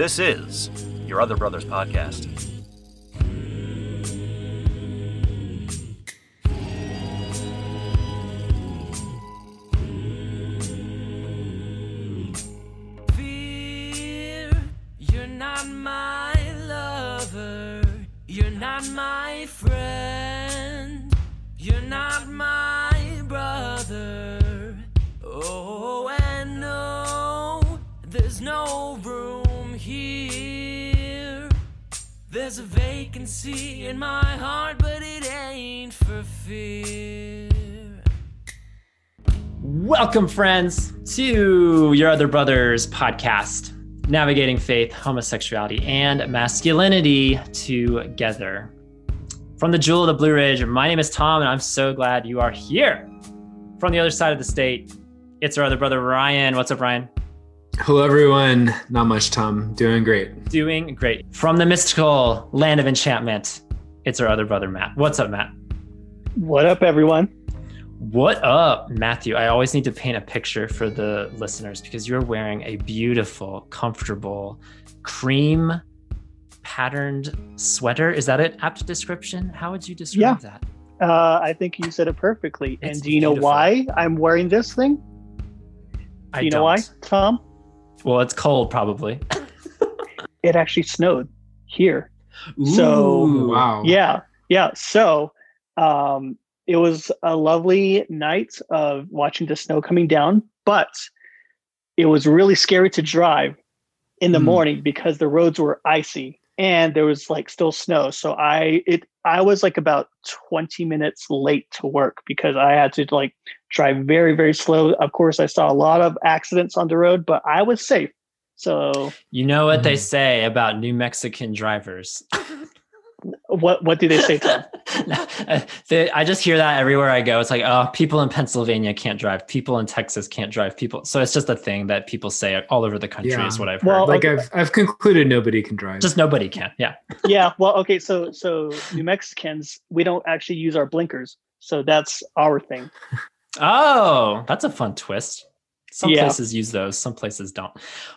This is Your Other Brothers Podcast. Welcome, friends, to Your Other Brothers podcast, navigating faith, homosexuality, and masculinity together. From the Jewel of the Blue Ridge, my name is Tom, and I'm so glad you are here. From the other side of the state, it's our other brother, Ryan. What's up, Ryan? Hello, everyone. Not much, Tom. Doing great. Doing great. From the mystical land of enchantment, it's our other brother, Matt. What's up, Matt? What up, everyone? What up, Matthew? I always need to paint a picture for the listeners because you're wearing a beautiful, comfortable, cream patterned sweater. Is that an apt description? How would you describe that? Uh, I think you said it perfectly. It's and do you know why I'm wearing this thing? Do I you know don't. why, Tom? Well, it's cold, probably. It actually snowed here. So- Wow. Yeah, yeah. So um, it was a lovely night of watching the snow coming down, but it was really scary to drive in the Hmm. morning because the roads were icy and there was like still snow. So I it I was like about 20 minutes late to work because I had to like drive very very slow. Of course, I saw a lot of accidents on the road, but I was safe. So You know what they Mhm. say about New Mexican drivers. what what do they say, Tom? Uh, they- I just hear that everywhere I go. It's like, oh, people in Pennsylvania can't drive. People in Texas can't drive. People. So it's just a thing that people say all over the country. Yeah. Is what I've Well, heard. Like. I've I've concluded nobody can drive. just nobody can. Yeah. yeah well okay so so new mexicans we don't actually use our blinkers so that's our thing Oh, that's a fun twist. Some Yeah. places use those, some places don't.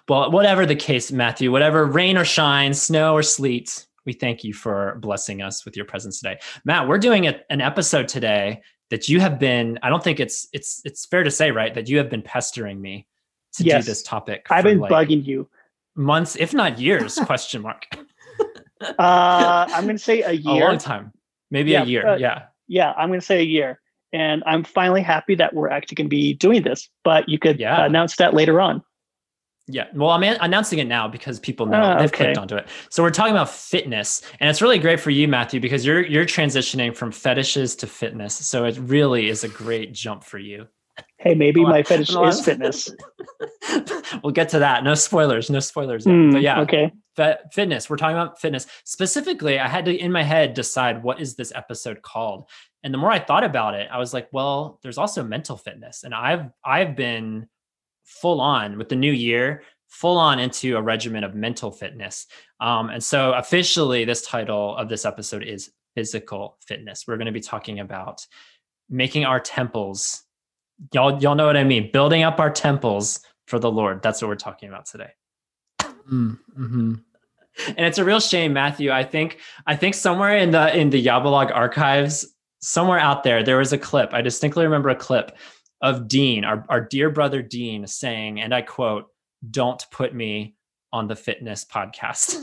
Well, whatever the case, Matthew, whatever rain or shine, snow or sleet, we thank you for blessing us with your presence today. Matt, we're doing a, an episode today that you have been, I don't think it's it's it's fair to say, right, that you have been pestering me to Yes. do this topic. i've been like, bugging you months, if not years, question mark. uh i'm gonna say a year. a long time. Maybe Yeah, a year. uh, yeah. yeah i'm gonna say a year and i'm finally happy that we're actually gonna be doing this but you could Yeah. announce that later on Yeah. Well, I'm an- announcing it now because people know Ah, they've okay. clicked onto it. So we're talking about fitness, and it's really great for you, Matthew, because you're you're transitioning from fetishes to fitness. So it really is a great jump for you. hey maybe on, my fetish on. is fitness we'll get to that. No spoilers. No spoilers. Hmm, but yeah, okay fitness. We're talking about fitness specifically. I had to in my head decide what is this episode called, and the more I thought about it, I was like, well, there's also mental fitness, and I've I've been full on with the new year, full on into a regimen of mental fitness. Um, and so officially, this title of this episode is physical fitness. We're going to be talking about making our temples. Y'all, y'all know what I mean. Building up our temples for the Lord. That's what we're talking about today Mm, mhm. and it's a real shame matthew i think i think somewhere in the in the yabalog archives somewhere out there there was a clip i distinctly remember a clip of dean our, our dear brother dean saying and i quote don't put me on the fitness podcast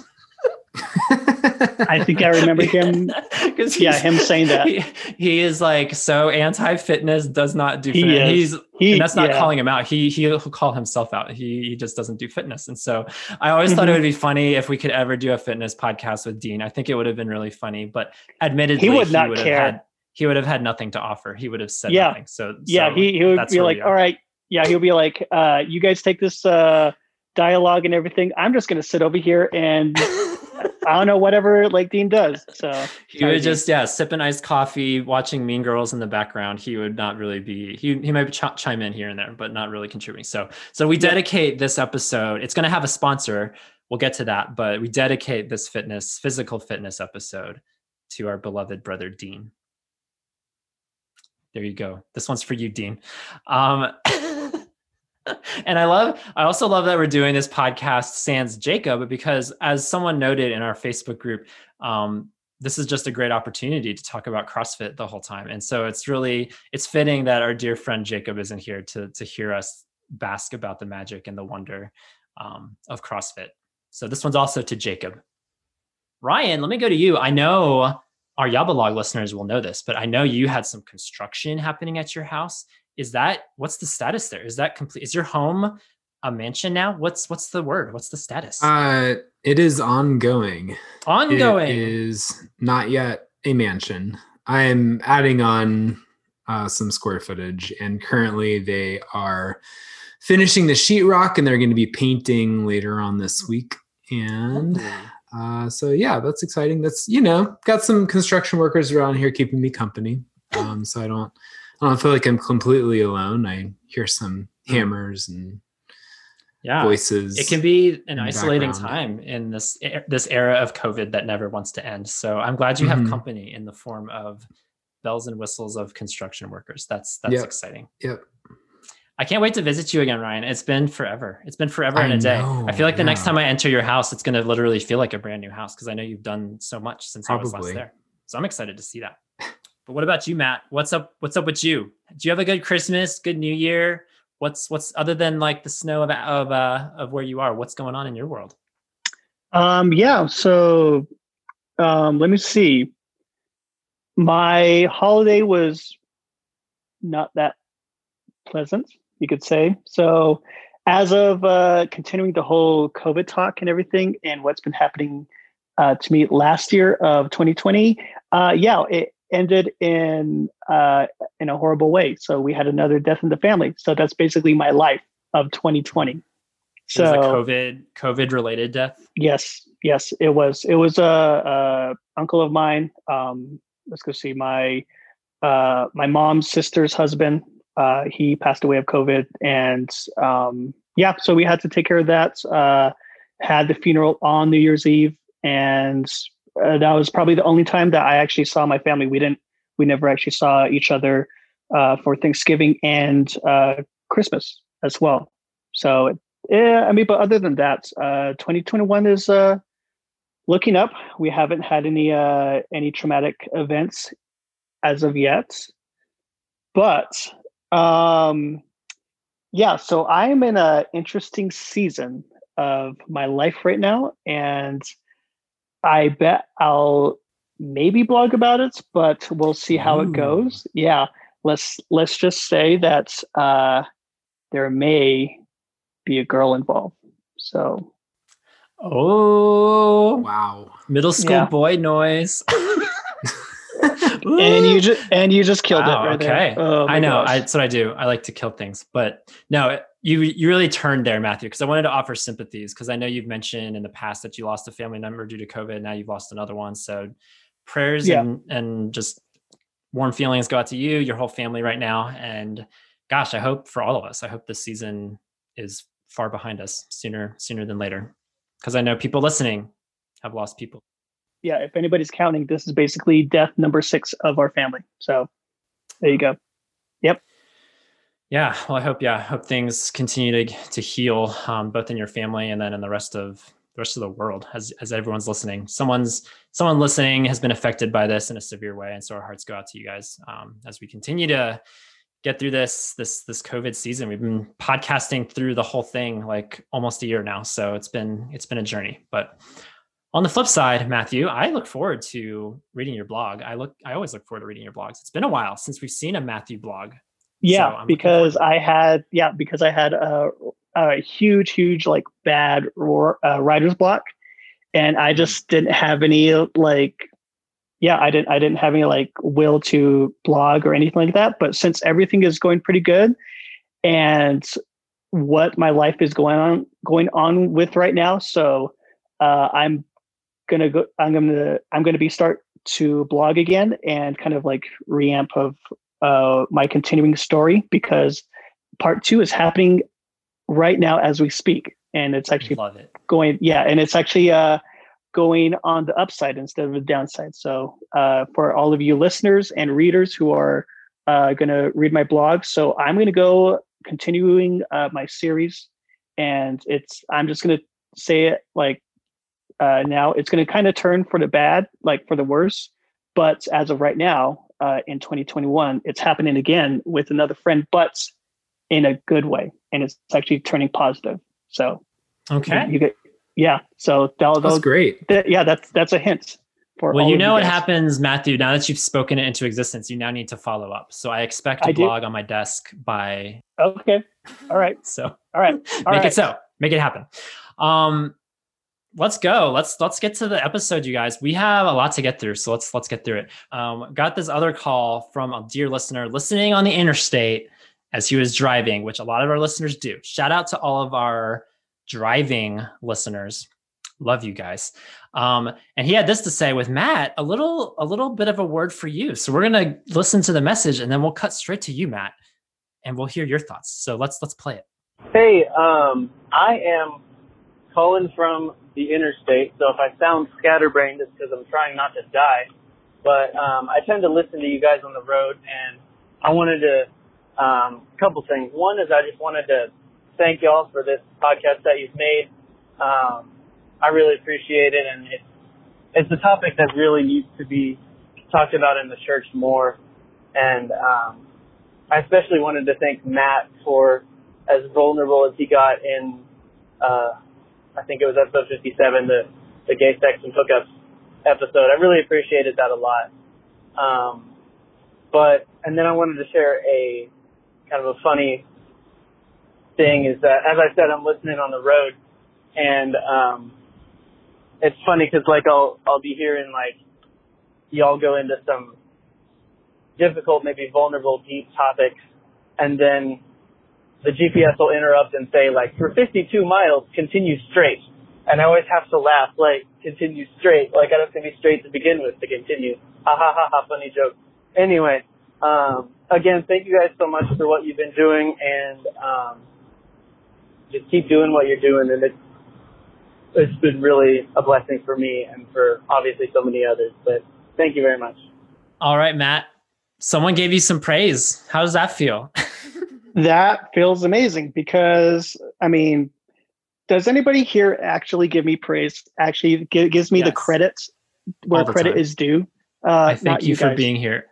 i think i remember him yeah him saying that he, he is like so anti-fitness does not do He fitness. is. he's he, and that's not yeah. calling him out. He he'll call himself out. He he just doesn't do fitness. And so I always thought it Mhm. would be funny if we could ever do a fitness podcast with Dean. I think it would have been really funny. But admittedly, He would not have care. had he would have had nothing to offer. He would have said Yeah. nothing. So yeah so he, he would be like all right yeah he'll be like uh you guys take this uh dialogue and everything i'm just gonna sit over here and i don't know whatever like dean does so he would just yeah sipping iced coffee, watching Mean Girls in the background. He would not really be. He he might ch- chime in here and there, but not really contributing. So so we Yeah. dedicate this episode. It's going to have a sponsor. We'll get to that, but we dedicate this fitness, physical fitness episode to our beloved brother Dean. There you go. This one's for you, Dean. Um, and I love, I also love that we're doing this podcast sans Jacob because, as someone noted in our Facebook group, um, this is just a great opportunity to talk about CrossFit the whole time. And so it's really, it's fitting that our dear friend Jacob isn't here to to hear us bask about the magic and the wonder um, of CrossFit. So this one's also to Jacob. Ryan, let me go to you. I know our Yabalog listeners will know this, but I know you had some construction happening at your house. Is that what's the status there? Is that complete? Is your home a mansion now? What's what's the word? What's the status? Uh, it is ongoing. Ongoing It is not yet a mansion. I'm adding on uh, some square footage, and currently they are finishing the sheetrock, and they're going to be painting later on this week. And uh, so, yeah, that's exciting. That's you know, got some construction workers around here keeping me company. Um, so I don't, I don't feel like I'm completely alone. I hear some hammers and yeah. voices. It can be an isolating background. time in this this era of COVID that never wants to end. So I'm glad you have Mhm. company in the form of bells and whistles of construction workers. That's that's Yep. exciting. Yep. I can't wait to visit you again, Ryan. It's been forever. It's been forever I and a day. I feel like the next time I enter your house, it's going to literally feel like a brand new house because I know you've done so much since I was last there. So I'm excited to see that. But what about you, Matt? What's up? What's up with you? Do you have a good Christmas? Good New Year? What's what's other than like the snow of of uh, of where you are? What's going on in your world? Um, yeah. So, um, let me see. My holiday was not that pleasant, you could say. So, as of uh, continuing the whole COVID talk and everything, and what's been happening uh, to me last year of 2020, uh, yeah, it ended in uh, in a horrible way. So we had another death in the family. So that's basically my life of 2020. So, it was a COVID COVID related death. Yes, yes, it was. It was a, a uncle of mine. Um, let's go see my uh, my mom's sister's husband. Uh, he passed away of COVID, and um, yeah, so we had to take care of that. Uh, had the funeral on New Year's Eve, and uh, that was probably the only time that I actually saw my family. We didn't. We never actually saw each other uh, for Thanksgiving and uh, Christmas as well. So yeah, I mean, but other than that, uh, 2021 is looking up. We haven't had any any traumatic events as of yet, but um, yeah. So I'm in an interesting season of my life right now, and I bet I'll maybe blog about it, but we'll see how Ooh. it goes. Yeah, let's let's just say that uh, there may be a girl involved. So Oh, Wow. middle school Yeah. boy noise. and you just and you just killed Wow, it right okay. there. Oh I know. I, that's what I do. I like to kill things, but no, you you really turned there, Matthew. Because I wanted to offer sympathies because I know you've mentioned in the past that you lost a family member due to COVID. Now you've lost another one. So prayers Yeah. and and just warm feelings go out to you, your whole family right now. And gosh, I hope for all of us. I hope this season is far behind us sooner sooner than later. Because I know people listening have lost people. Yeah, if anybody's counting, this is basically death number six of our family. So there you go. Yep. Yeah, well, I hope yeah, I hope things continue to to heal, um, both in your family and then in the rest of the rest of the world. As as everyone's listening, someone's someone listening has been affected by this in a severe way, and so our hearts go out to you guys um, as we continue to get through this this this COVID season. We've been podcasting through the whole thing like almost a year now, so it's been it's been a journey. But on the flip side, Matthew, I look forward to reading your blog. I look I always look forward to reading your blogs. It's been a while since we've seen a Matthew blog. Yeah, I'm because I had yeah because I had a, a huge huge like bad ro- uh, writer's block, and I just didn't have any like yeah I didn't I didn't have any like will to blog or anything like that. But since everything is going pretty good, and what my life is going on going on with right now, so uh, I'm gonna go I'm gonna I'm gonna be start to blog again and kind of like reamp of uh, my continuing story because part two is happening right now as we speak. And it's actually it. going yeah and it's actually uh going on the upside instead of the downside. So uh for all of you listeners and readers who are uh going to read my blog so i'm going to go continuing uh, my series, and it's I'm just gonna say it like uh, now. It's gonna kind of turn for the bad, like for the worse. But as of right now, uh, in 2021, it's happening again with another friend, but in a good way, and it's actually turning positive. So Okay. you get yeah. So that, That's great. yeah, that's that's a hint for. Well, you know what happens, Matthew. Now that you've spoken it into existence, you now need to follow up. So I expect a I do. blog on my desk by Okay. All right. so All right. All make right. it so. Make it happen. Um, let's go. Let's let's get to the episode, you guys. We have a lot to get through, so let's let's get through it. Um, got this other call from a dear listener listening on the interstate as he was driving, which a lot of our listeners do. Shout out to all of our driving listeners. Love you guys. Um, and he had this to say with Matt, a little a little bit of a word for you. So we're gonna listen to the message and then we'll cut straight to you, Matt, and we'll hear your thoughts. So let's let's play it. Hey, um, I am calling from the interstate, so if I sound scatterbrained, it's because I'm trying not to die. But um, I tend to listen to you guys on the road, and I wanted to um, a couple things. One is I just wanted to thank y'all for this podcast that you've made. Um, I really appreciate it, and it's it's a topic that really needs to be talked about in the church more. And um, I especially wanted to thank Matt for as vulnerable as he got in, uh, I think it was episode 57, the, the gay sex and hookups episode. I really appreciated that a lot. Um, but, and then I wanted to share a kind of a funny thing is that, as I said, I'm listening on the road and, um, it's funny because like I'll, I'll be hearing like y'all go into some difficult, maybe vulnerable, deep topics and then the GPS will interrupt and say like, for 52 miles, continue straight. And I always have to laugh, like, continue straight. Like, I don't to be straight to begin with to continue. Ha ha ha ha, funny joke. Anyway, um, again, thank you guys so much for what you've been doing and, um, just keep doing what you're doing and it's, it's been really a blessing for me and for obviously so many others, but thank you very much. All right, Matt. Someone gave you some praise. How does that feel? That feels amazing because I mean, does anybody here actually give me praise? Actually, gi- gives me the Yes. credit where the credit time. is due. Uh, I thank not you, for being here.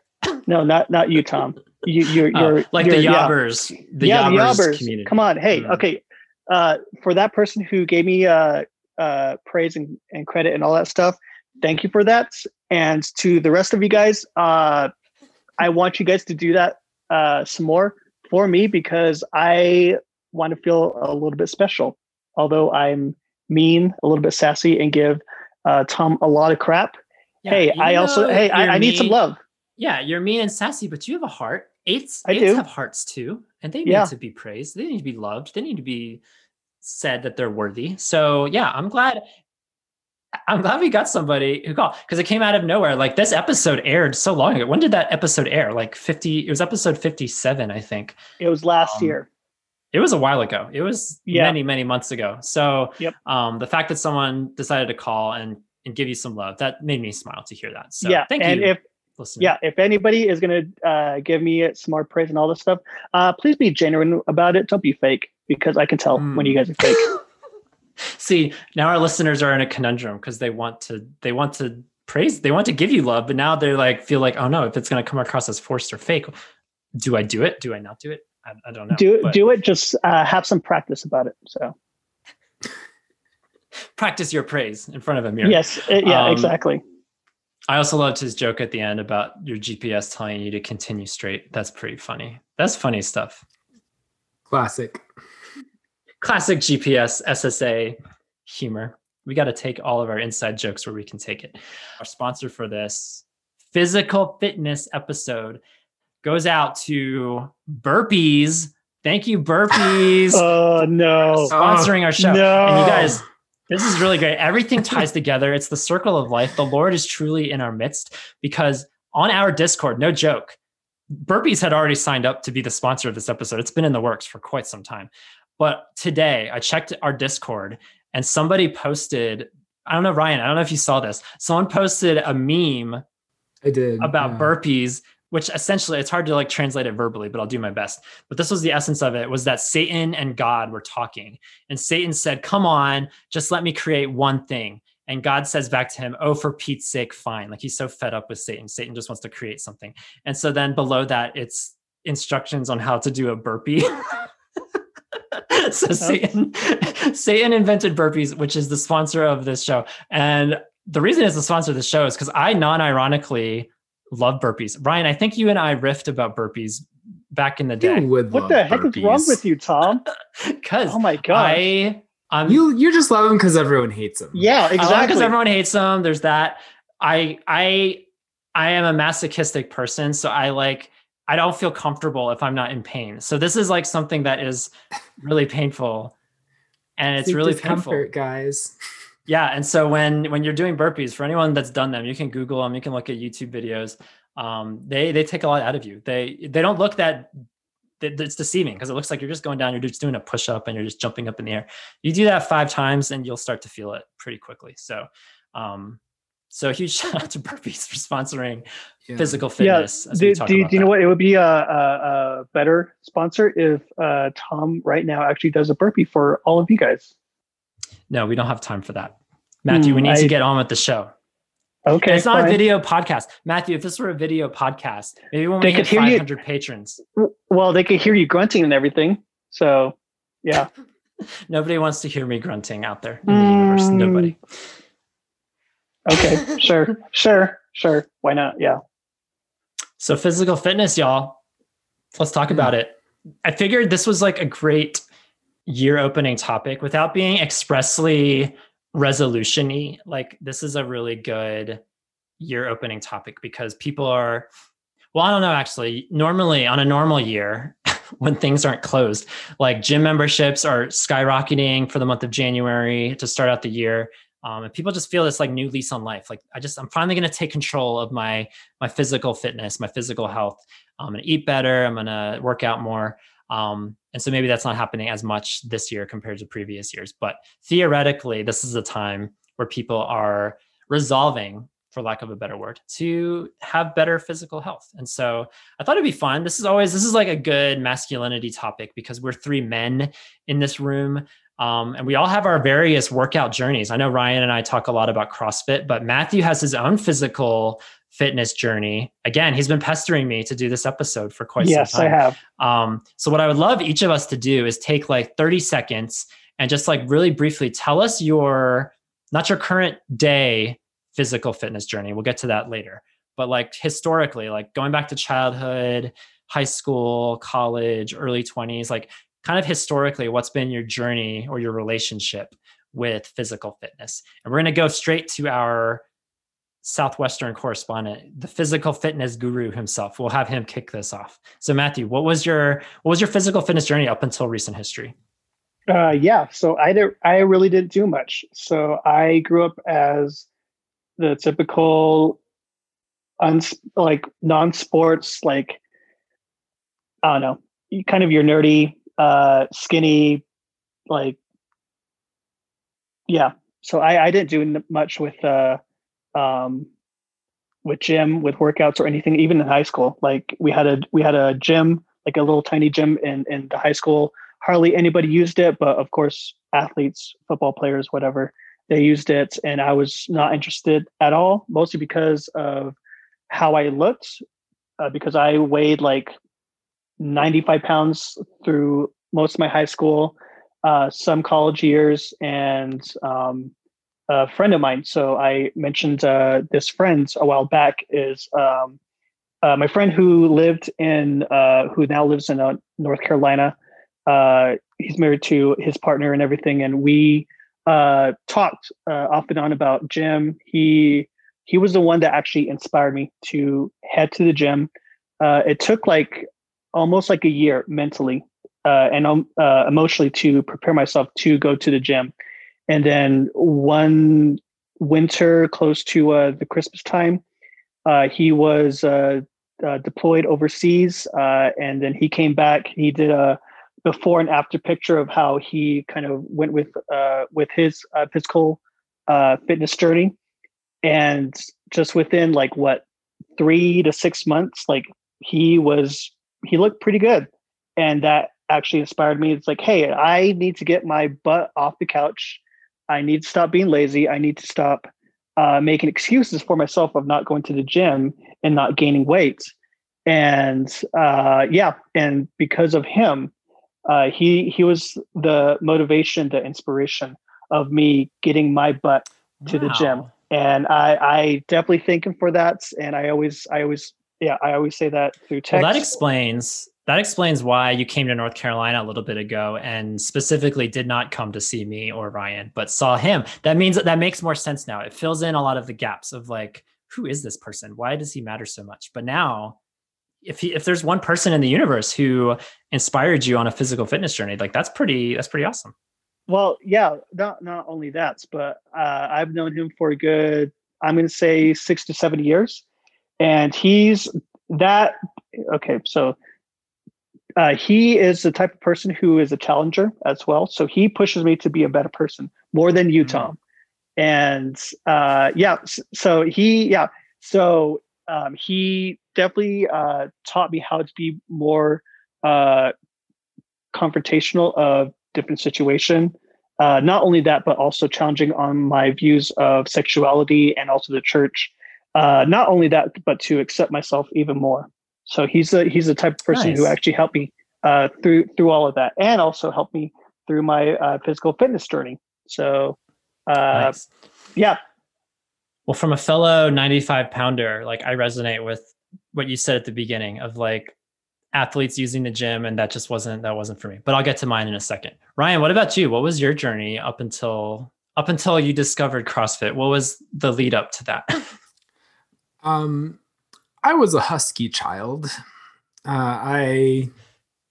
No, not not you, Tom. You, you're, Oh, you're like you're- the yeah. The yeah, Yobbers, the Yobbers. community. Come on, hey, Mm. okay. Uh, for that person who gave me uh, uh, praise and, and credit and all that stuff, thank you for that. And to the rest of you guys, uh, I want you guys to do that uh, some more for me because I want to feel a little bit special. Although I'm mean, a little bit sassy, and give uh, Tom a lot of crap. Yeah, hey, I also hey, I, I need some love. Yeah, you're mean and sassy, but you have a heart. Eights, I eights do. have hearts too, and they need Yeah. to be praised. They need to be loved. They need to be said that they're worthy. So yeah, I'm glad. I'm glad we got somebody who called because it came out of nowhere. Like this episode aired so long ago. When did that episode air? Like 50, it was episode 57, I think. It was last Um, year. It was a while ago. It was Yeah. many, many months ago. So Yep. um, the fact that someone decided to call and, and give you some love, that made me smile to hear that. So yeah, thank and you. if listening. yeah, if anybody is going to uh, give me some more praise and all this stuff, uh, please be genuine about it. Don't be fake because I can tell when you guys are fake. See, now our listeners are in a conundrum because they want to they want to praise, they want to give you love, but now they're like feel like, oh no, if it's going to come across as forced or fake, do I do it? Do I not do it? I, I don't know. do but do it. Just uh, have some practice about it. So practice your praise in front of a mirror. yes, uh, yeah, Um, exactly. I also loved his joke at the end about your GPS telling you to continue straight. That's pretty funny. That's funny stuff. Classic. Classic GPS SSA humor. We got to take all of our inside jokes where we can take it. Our sponsor for this physical fitness episode goes out to Burpees. Thank you, Burpees, Oh no! sponsoring our show. no. And you guys, this is really great. Everything ties together. It's the circle of life. The Lord is truly in our midst because on our Discord, no joke, Burpees had already signed up to be the sponsor of this episode. It's been in the works for quite some time. But today I checked our Discord and somebody posted, I don't know, Ryan, I don't know if you saw this. Someone posted a meme I did about yeah. burpees which essentially it's hard to like translate it verbally, but I'll do my best. But this was the essence of it was that Satan and God were talking. And Satan said, Come on, just let me create one thing. And God says back to him, Oh, for Pete's sake, fine. Like he's so fed up with Satan. Satan just wants to create something. And so then below that, it's instructions on how to do a burpee. so Satan, Satan invented burpees, which is the sponsor of this show. And the reason it's the sponsor of the show is because I non-ironically love burpees. Ryan, I think you and I riffed about burpees back in the day. You would What love the heck is wrong with you, Tom? Because Oh my god. I I'm You you just love them because everyone hates them. yeah, exactly. because everyone hates them. There's that. I I I am a masochistic person, so I like I don't feel comfortable if I'm not in pain. So this is like something that is really painful, and it's Seek really painful. guys. Yeah, and so when when you're doing burpees, for anyone that's done them, you can Google them. You can look at YouTube videos. Um, they they take a lot out of you. They they don't look that. that- It's deceiving because it looks like you're just going down. You're just doing a push up and you're just jumping up in the air. You do that five times and you'll start to feel it pretty quickly. So, um, so a huge shout out to burpees for sponsoring Yeah. physical Yeah, fitness. as do, talk do, about do you know what? It would be a, a, a better sponsor if uh, Tom right now actually does a burpee for all of you guys. No, we don't have time for that. Matthew, we Hmm, need to get on with the show. Okay, it's not a video podcast. Matthew, if this were a video podcast, maybe when They we could hit hear you- 500 patrons, Well, they could hear you grunting and everything. So, yeah. nobody wants to hear me grunting out there in the universe. Mm. Nobody. Okay, sure, sure, sure. Why not? Yeah. So physical fitness, y'all. Let's talk about it. I figured this was like a great year opening topic without being expressly resolution-y. Like this is a really good year opening topic because people are well, I don't know actually. Normally on a normal year, when things aren't closed, like gym memberships are skyrocketing for the month of January to start out the year. Um, and people just feel this like new lease on life. Like I just, I'm finally going to take control of my my physical fitness, my physical health. I'm going to eat better. I'm going to work out more. Um, and so maybe that's not happening as much this year compared to previous years. But theoretically, this is a time where people are resolving, for lack of a better word, to have better physical health. And so I thought it'd be fun. This is always this is like a good masculinity topic because we're three men in this room. Um, and we all have our various workout journeys. I know Ryan and I talk a lot about CrossFit, but Matthew has his own physical fitness journey. Again, he's been pestering me to do this episode for quite yes, some time. Yes, I have. Um, so what I would love each of us to do is take like 30 seconds and just like really briefly tell us your not your current day physical fitness journey. We'll get to that later. But like historically, like going back to childhood, high school, college, early 20s, like kind of historically what's been your journey or your relationship with physical fitness. And we're going to go straight to our Southwestern correspondent, the physical fitness guru himself. We'll have him kick this off. So Matthew, what was your what was your physical fitness journey up until recent history? Uh, yeah, so I did, I really didn't do much. So I grew up as the typical, uns like non-sports, like I don't know, kind of your nerdy, uh, skinny, like yeah. So I, I didn't do much with uh, um, with gym, with workouts or anything. Even in high school, like we had a we had a gym, like a little tiny gym in in the high school hardly anybody used it, but of course, athletes, football players, whatever, they used it. And I was not interested at all, mostly because of how I looked, uh, because I weighed like 95 pounds through most of my high school, uh, some college years, and um, a friend of mine. So I mentioned uh, this friend a while back is um, uh, my friend who lived in, uh, who now lives in uh, North Carolina uh, he's married to his partner and everything, and we talked off and on about gym. He he was the one that actually inspired me to head to the gym. It took like almost like a year mentally uh, and um, uh, emotionally to prepare myself to go to the gym. And then one winter, close to uh, the Christmas time, uh, he was uh, uh, deployed overseas, and then he came back. He did a before and after picture of how he kind of went with with his physical fitness journey, and just within like what three to six months, like he was, he looked pretty good. And that actually inspired me. It's like, hey, I need to get my butt off the couch. I need to stop being lazy. I need to stop uh, making excuses for myself of not going to the gym and not gaining weight. And uh, yeah, and because of him, uh, he he was the motivation, the inspiration of me getting my butt to wow. the gym. And I, I definitely thank him for that. And I always, I always, yeah, I always say that through text. Well, that explains that explains why you came to North Carolina a little bit ago and specifically did not come to see me or Ryan, but saw him. That means that that makes more sense now. It fills in a lot of the gaps of like, who is this person? Why does he matter so much? But now, if he, if there's one person in the universe who inspired you on a physical fitness journey, like that's pretty that's pretty awesome. Well, yeah, not not only that, but uh, I've known him for a good, I'm going to say six to seven years, and he's that. Okay, so uh, he is the type of person who is a challenger as well. So he pushes me to be a better person more than you, mm-hmm. Tom. And uh, yeah, so he, yeah, so um, he definitely uh, taught me how to be more uh, confrontational of different situation. Uh, not only that, but also challenging on my views of sexuality and also the church. Uh, not only that, but to accept myself even more. So he's the he's the type of person nice. who actually helped me uh, through through all of that, and also helped me through my uh, physical fitness journey. So, uh, nice. yeah. Well, from a fellow 95 pounder, like I resonate with what you said at the beginning of like athletes using the gym, and that just wasn't that wasn't for me. But I'll get to mine in a second. Ryan, what about you? What was your journey up until up until you discovered CrossFit? What was the lead up to that? um I was a husky child. Uh, I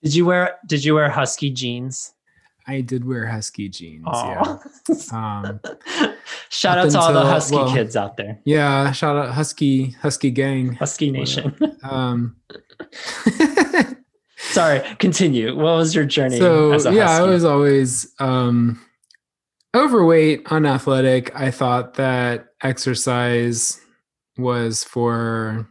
did you wear did you wear husky jeans? I did wear husky jeans. Yeah. Um, shout out to all the husky well, kids out there. Yeah, shout out husky husky gang, husky nation. um, Sorry, continue. What was your journey? So yeah, I was always um, overweight, unathletic. I thought that exercise was for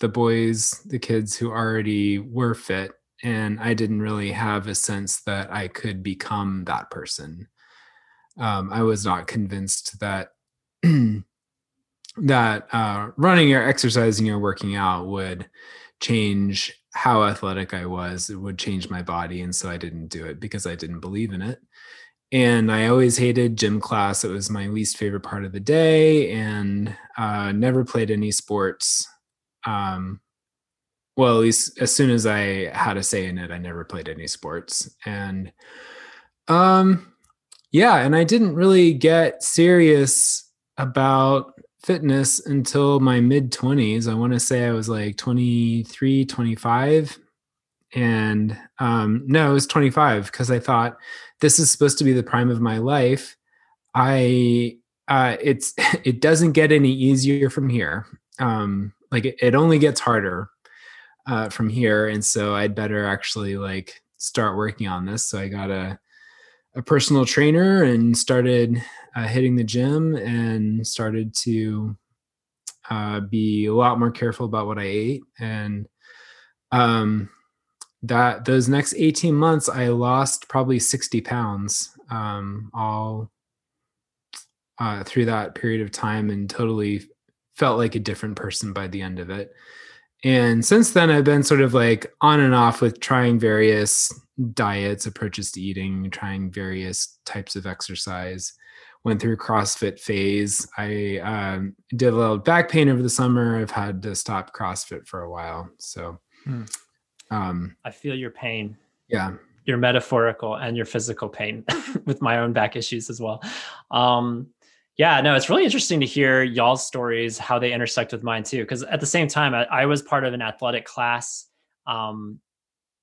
the boys, the kids who already were fit. And I didn't really have a sense that I could become that person. Um, I was not convinced that that uh, running or exercising or working out would change how athletic I was. It would change my body, and so I didn't do it because I didn't believe in it. And I always hated gym class. It was my least favorite part of the day, and uh, never played any sports um, well, at least as soon as I had a say in it, I never played any sports. And um, yeah, and I didn't really get serious about fitness until my mid 20s. I want to say I was like 23, 25. And um, no, it was 25 because I thought this is supposed to be the prime of my life. I uh, it's it doesn't get any easier from here. Um, like it, it only gets harder uh, from here and so i'd better actually like start working on this so i got a a personal trainer and started uh, hitting the gym and started to uh, be a lot more careful about what i ate and um that those next 18 months i lost probably 60 pounds um all uh, through that period of time and totally felt like a different person by the end of it. And since then, I've been sort of like on and off with trying various diets, approaches to eating, trying various types of exercise. Went through CrossFit phase. I um, did a little back pain over the summer. I've had to stop CrossFit for a while. So, hmm. Um, I feel your pain. Yeah, your metaphorical and your physical pain with my own back issues as well. Um, yeah, no, it's really interesting to hear y'all's stories, how they intersect with mine too. Because at the same time, I, I, was part of an athletic class. Um,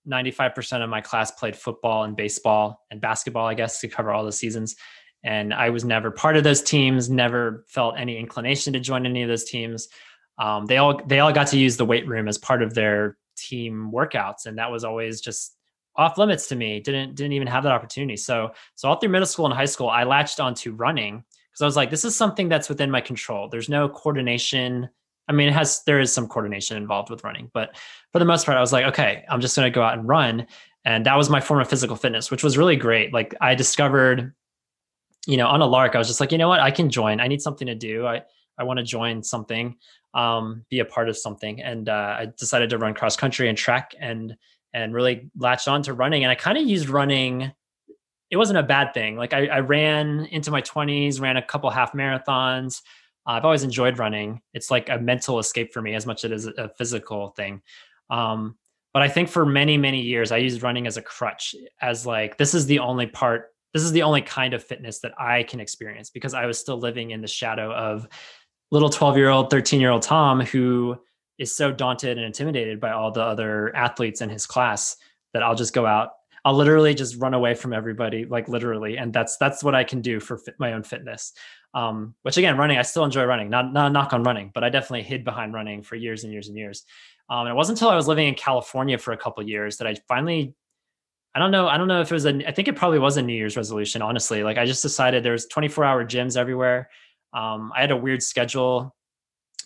95% of my class played football and baseball and basketball, I guess, to cover all the seasons. And I was never part of those teams, never felt any inclination to join any of those teams. Um, they all they all got to use the weight room as part of their team workouts, and that was always just off limits to me. Didn't didn't even have that opportunity. So so all through middle school and high school, I latched onto running because I was like, this is something that's within my control. There's no coordination I mean, it has there is some coordination involved with running, but for the most part, I was like, okay, I'm just going to go out and run, and that was my form of physical fitness, which was really great. Like I discovered, you know, on a lark, I was just like, you know what, I can join. I need something to do. I I want to join something, um, be a part of something, and uh, I decided to run cross country and track and and really latched on to running. And I kind of used running. It wasn't a bad thing. Like I, I ran into my 20s, ran a couple half marathons. Uh, I've always enjoyed running. It's like a mental escape for me as much as it is a physical thing. Um, but I think for many, many years, I used running as a crutch, as like, this is the only part, this is the only kind of fitness that I can experience because I was still living in the shadow of little 12 year old, 13 year old Tom who is so daunted and intimidated by all the other athletes in his class that I'll just go out. I'll literally just run away from everybody, like literally, and that's that's what I can do for fit, my own fitness. Um, which again, running, I still enjoy running. Not not a knock on running, but I definitely hid behind running for years and years and years. Um, and it wasn't until I was living in California for a couple years that I finally, I don't know, I don't know if it was a, I think it probably was a New Year's resolution. Honestly, like I just decided there was 24 hour gyms everywhere. Um, I had a weird schedule,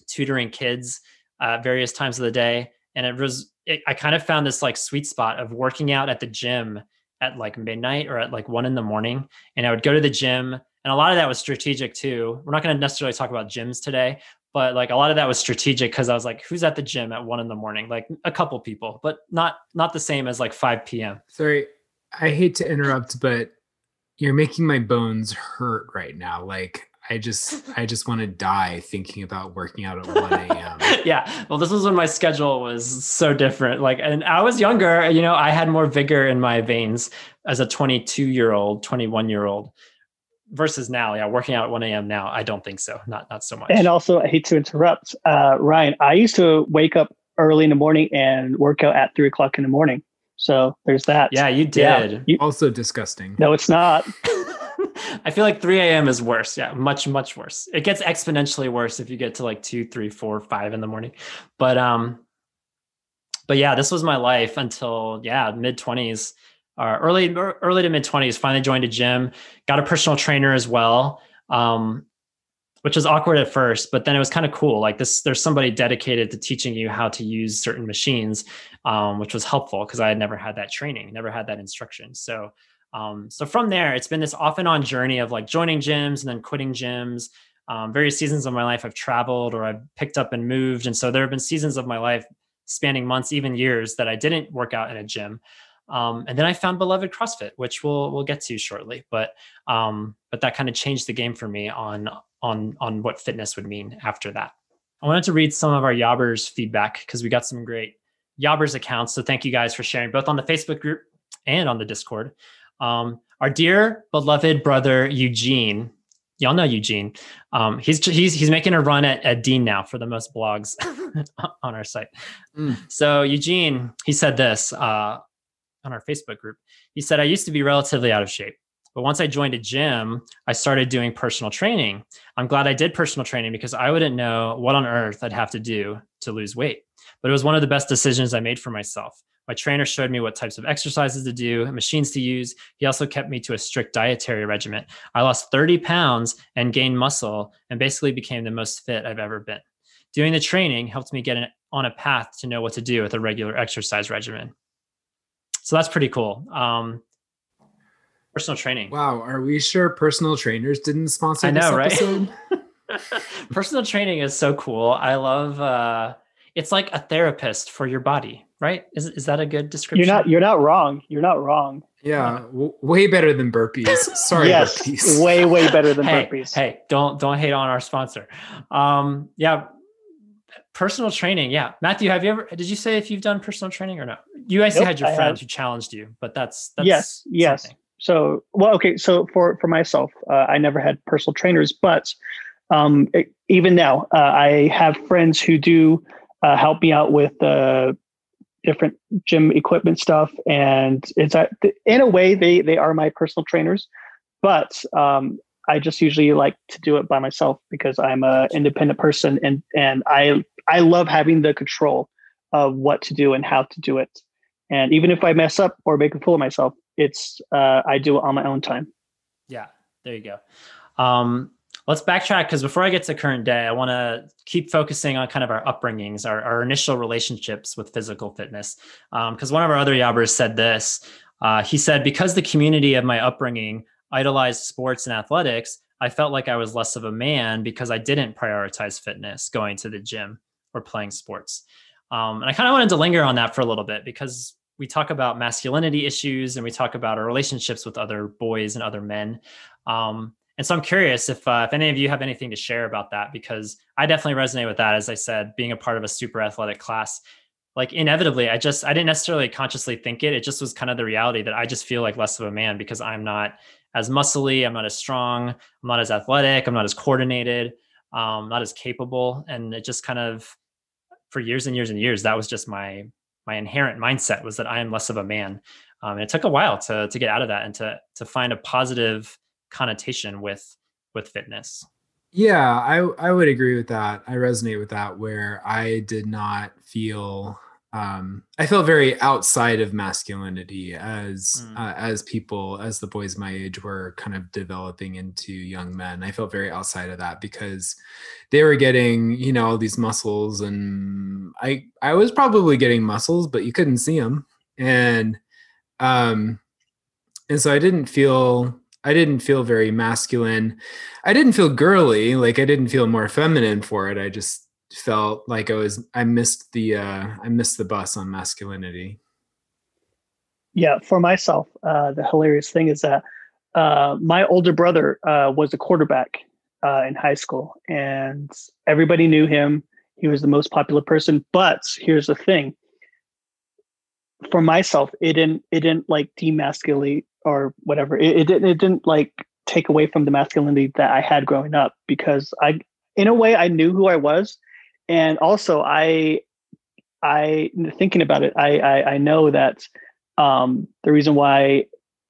tutoring kids at various times of the day, and it was, it, I kind of found this like sweet spot of working out at the gym at like midnight or at like one in the morning, and I would go to the gym and a lot of that was strategic too. We're not going to necessarily talk about gyms today, but like a lot of that was strategic because I was like, who's at the gym at one in the morning? Like a couple people, but not not the same as like 5 p.m. Sorry, I hate to interrupt, but you're making my bones hurt right now. Like I just I just want to die thinking about working out at 1 a.m. yeah. Well, this was when my schedule was so different. Like and I was younger, you know, I had more vigor in my veins as a 22 year old, 21 year old versus now yeah working out at 1 a.m now i don't think so not not so much and also i hate to interrupt uh, ryan i used to wake up early in the morning and work out at 3 o'clock in the morning so there's that yeah you did yeah, you, also disgusting no it's not i feel like 3 a.m is worse. Yeah much much worse. It gets exponentially worse if you get to like 2 3 4 5 in the morning. But um but yeah this was my life until yeah mid 20s uh, early early to mid 20s finally joined a gym got a personal trainer as well um, which was awkward at first but then it was kind of cool. Like this there's somebody dedicated to teaching you how to use certain machines um, which was helpful because i had never had that training never had that instruction. So um, so from there it's been this off and on journey of like joining gyms and then quitting gyms um, various seasons of my life i've traveled or i've picked up and moved and so there have been seasons of my life spanning months even years that i didn't work out in a gym um, and then I found beloved CrossFit, which we'll we'll get to shortly. But um, but that kind of changed the game for me on on on what fitness would mean after that. I wanted to read some of our Yobbers feedback because we got some great Yobbers accounts. So thank you guys for sharing both on the Facebook group and on the Discord. Um, our dear beloved brother Eugene, y'all know Eugene. Um, he's he's he's making a run at, at Dean now for the most blogs on our site. Mm. So Eugene, he said this. Uh, on our Facebook group. He said, I used to be relatively out of shape. But once I joined a gym, I started doing personal training. I'm glad I did personal training because I wouldn't know what on earth I'd have to do to lose weight. But it was one of the best decisions I made for myself. My trainer showed me what types of exercises to do, machines to use. He also kept me to a strict dietary regimen. I lost 30 pounds and gained muscle and basically became the most fit I've ever been. Doing the training helped me get on a path to know what to do with a regular exercise regimen so that's pretty cool. Um, personal training. Wow, are we sure personal trainers didn't sponsor I know, right? personal training is so cool. I love. uh It's like a therapist for your body, right? Is is that a good description? You're not. You're not wrong. You're not wrong. Yeah, w- way better than burpees. Sorry, yes, burpees. way way better than hey, burpees. Hey, don't don't hate on our sponsor. Um, yeah, personal training yeah matthew have you ever did you say if you've done personal training or no you guys nope, had your friend who challenged you but that's, that's yes yes so well okay so for for myself uh, i never had personal trainers but um, it, even now uh, i have friends who do uh, help me out with uh, different gym equipment stuff and it's a, in a way they they are my personal trainers but um, I just usually like to do it by myself because I'm an independent person and and I I love having the control of what to do and how to do it. And even if I mess up or make a fool of myself, it's uh, I do it on my own time. Yeah, there you go. Um, let's backtrack because before I get to current day, I want to keep focusing on kind of our upbringings, our, our initial relationships with physical fitness. Because um, one of our other Yobbers said this. Uh, he said, because the community of my upbringing idolized sports and athletics, I felt like I was less of a man because I didn't prioritize fitness, going to the gym or playing sports. Um, and I kind of wanted to linger on that for a little bit because we talk about masculinity issues and we talk about our relationships with other boys and other men. Um, and so I'm curious if uh, if any of you have anything to share about that because I definitely resonate with that. As I said, being a part of a super athletic class, like inevitably, I just I didn't necessarily consciously think it. It just was kind of the reality that I just feel like less of a man because I'm not as muscly, I'm not as strong, I'm not as athletic, I'm not as coordinated, um, not as capable, and it just kind of for years and years and years that was just my my inherent mindset was that I am less of a man. Um, and it took a while to to get out of that and to to find a positive connotation with with fitness. Yeah i i would agree with that. I resonate with that where i did not feel um i felt very outside of masculinity as mm. uh, as people as the boys my age were kind of developing into young men. I felt very outside of that because they were getting you know all these muscles and i i was probably getting muscles but you couldn't see them and um and so i didn't feel I didn't feel very masculine. I didn't feel girly, like I didn't feel more feminine for it. I just felt like I was I missed the uh I missed the bus on masculinity. Yeah, for myself, uh the hilarious thing is that uh my older brother uh was a quarterback uh in high school and everybody knew him. He was the most popular person, but here's the thing. For myself, it didn't it didn't like demasculate or whatever. It, it didn't it didn't like take away from the masculinity that I had growing up because I in a way I knew who I was. And also I I thinking about it, I I, I know that um the reason why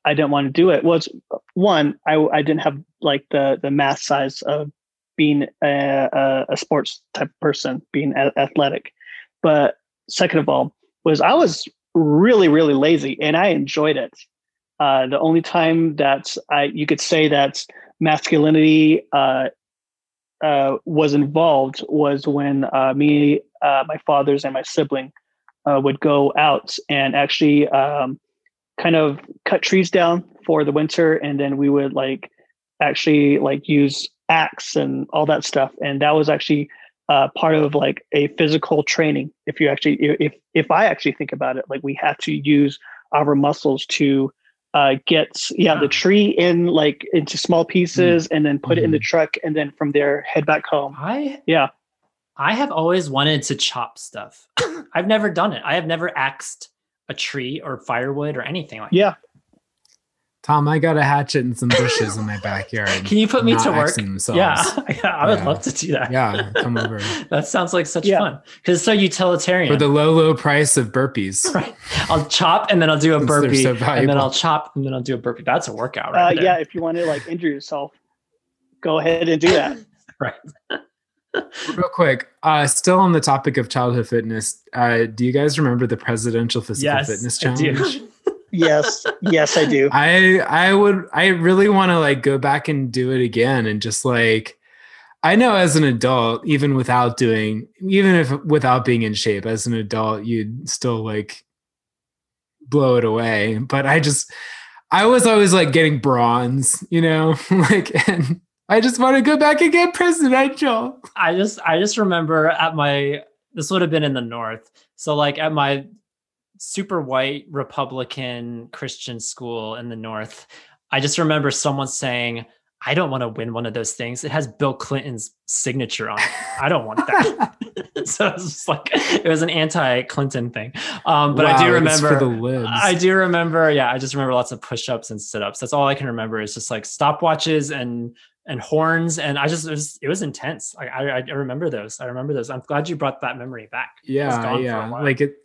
I didn't want to do it was one, I I didn't have like the the mass size of being a, a, a sports type person, being a- athletic. But second of all, was I was really really lazy and I enjoyed it. Uh, the only time that I you could say that masculinity uh, uh, was involved was when uh, me, uh, my fathers, and my sibling uh, would go out and actually um, kind of cut trees down for the winter, and then we would like actually like use axe and all that stuff, and that was actually part of like a physical training. If you actually, if if I actually think about it, like we have to use our muscles to uh, gets yeah the tree in like into small pieces mm. and then put mm. it in the mm-hmm. truck and then from there head back home. I yeah. I have always wanted to chop stuff. I've never done it. I have never axed a tree or firewood or anything like yeah. That. Tom, I got a hatchet and some bushes in my backyard. Can you put me to work? Yeah, yeah, I would yeah. love to do that. Yeah, come over. that sounds like such yeah. fun because it's so utilitarian. For the low, low price of burpees. Right. I'll chop and then I'll do a burpee, so and then I'll chop and then I'll do a burpee. That's a workout, right? Uh, yeah, if you want to like injure yourself, go ahead and do that. right. Real quick, uh, still on the topic of childhood fitness, uh, do you guys remember the presidential physical yes, fitness challenge? Yes, yes, I do. I I would I really want to like go back and do it again and just like I know as an adult, even without doing, even if without being in shape, as an adult, you'd still like blow it away. But I just, I was always like getting bronze, you know, like, and I just want to go back and get presidential. I just, I just remember at my, this would have been in the North. So like at my super white Republican Christian school in the North, I just remember someone saying, I don't want to win one of those things. It has Bill Clinton's signature on it. I don't want that. so it was like it was an anti-Clinton thing. Um, but wow, I do remember I do remember, yeah, I just remember lots of push-ups and sit-ups. That's all I can remember is just like stopwatches and and horns. And I just it was, it was intense. I, I, I remember those. I remember those. I'm glad you brought that memory back. Yeah, yeah. Like it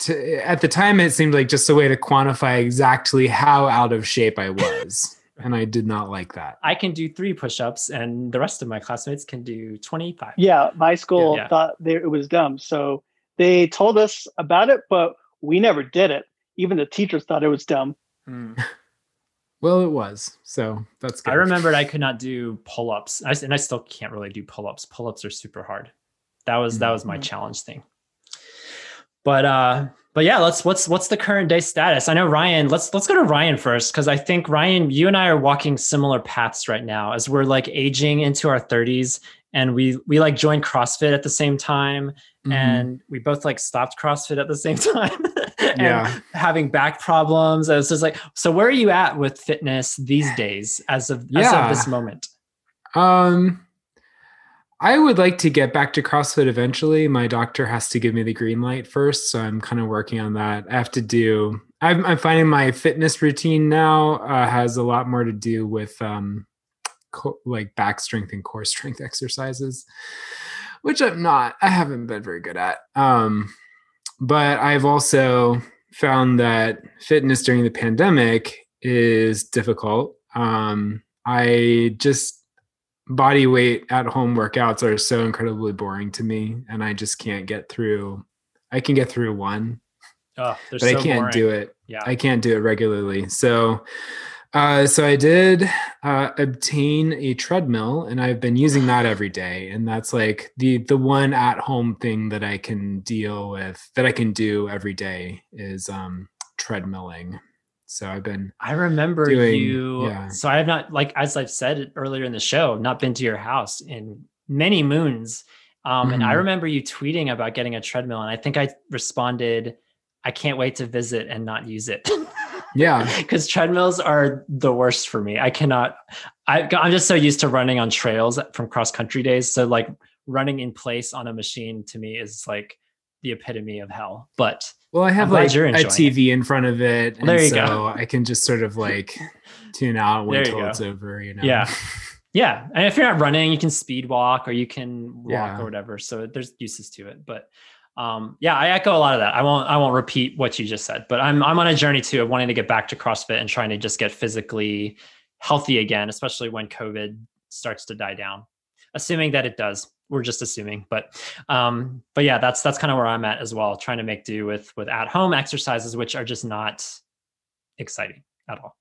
to, at the time it seemed like just a way to quantify exactly how out of shape I was. and I did not like that. I can do three push-ups, and the rest of my classmates can do twenty-five. Yeah, my school yeah, yeah. thought they, it was dumb, so they told us about it, but we never did it. Even the teachers thought it was dumb. Hmm. Well, it was. So that's good. I remembered I could not do pull-ups. I, and I still can't really do pull-ups. Pull-ups are super hard. That was that was my challenge thing. But uh but yeah, let's what's what's the current day status? I know Ryan, let's let's go to Ryan first because I think Ryan, you and I are walking similar paths right now as we're like aging into our 30s and we we like joined CrossFit at the same time Mhm. and we both like stopped CrossFit at the same time. and Yeah. having back problems. I was just like, so where are you at with fitness these days as of as Yeah. of this moment? Um, I would like to get back to CrossFit eventually. My doctor has to give me the green light first, so I'm kind of working on that. I have to do. I'm, I'm finding my fitness routine now uh, has a lot more to do with um, co- like back strength and core strength exercises, which I'm not. I haven't been very good at. Um, but I've also found that fitness during the pandemic is difficult. Um, I just body weight at home workouts are so incredibly boring to me and i just can't get through i can get through one Oh, but so i can't boring. do it Yeah. i can't do it regularly so uh, so i did uh, obtain a treadmill and i've been using that every day and that's like the the one at home thing that i can deal with that i can do every day is um treadmilling so i've been I remember doing- you. yeah. So I have not, like as I've said earlier in the show, not been to your house in many moons. Um, And I Mhm. remember you tweeting about getting a treadmill, and I think I responded, "I can't wait to visit and not use it." yeah because treadmills are the worst for me. I cannot. I, I'm just so used to running on trails from cross country days. So like running in place on a machine to me is like the epitome of hell. But Well, I have like a TV in front of it, and There you so go. I can just sort of like tune out, wait There you till go. it's over. You know? Yeah. yeah, and if you're not running, you can speed walk or you can walk Yeah. or whatever. So there's uses to it. But um, yeah, I echo a lot of that. I won't. I won't repeat what you just said. But I'm I'm on a journey too of wanting to get back to CrossFit and trying to just get physically healthy again, especially when COVID starts to die down. Assuming that it does. We're just assuming, but um, but yeah, that's that's kind of where I'm at as well, trying to make do with with at home exercises, which are just not exciting at all.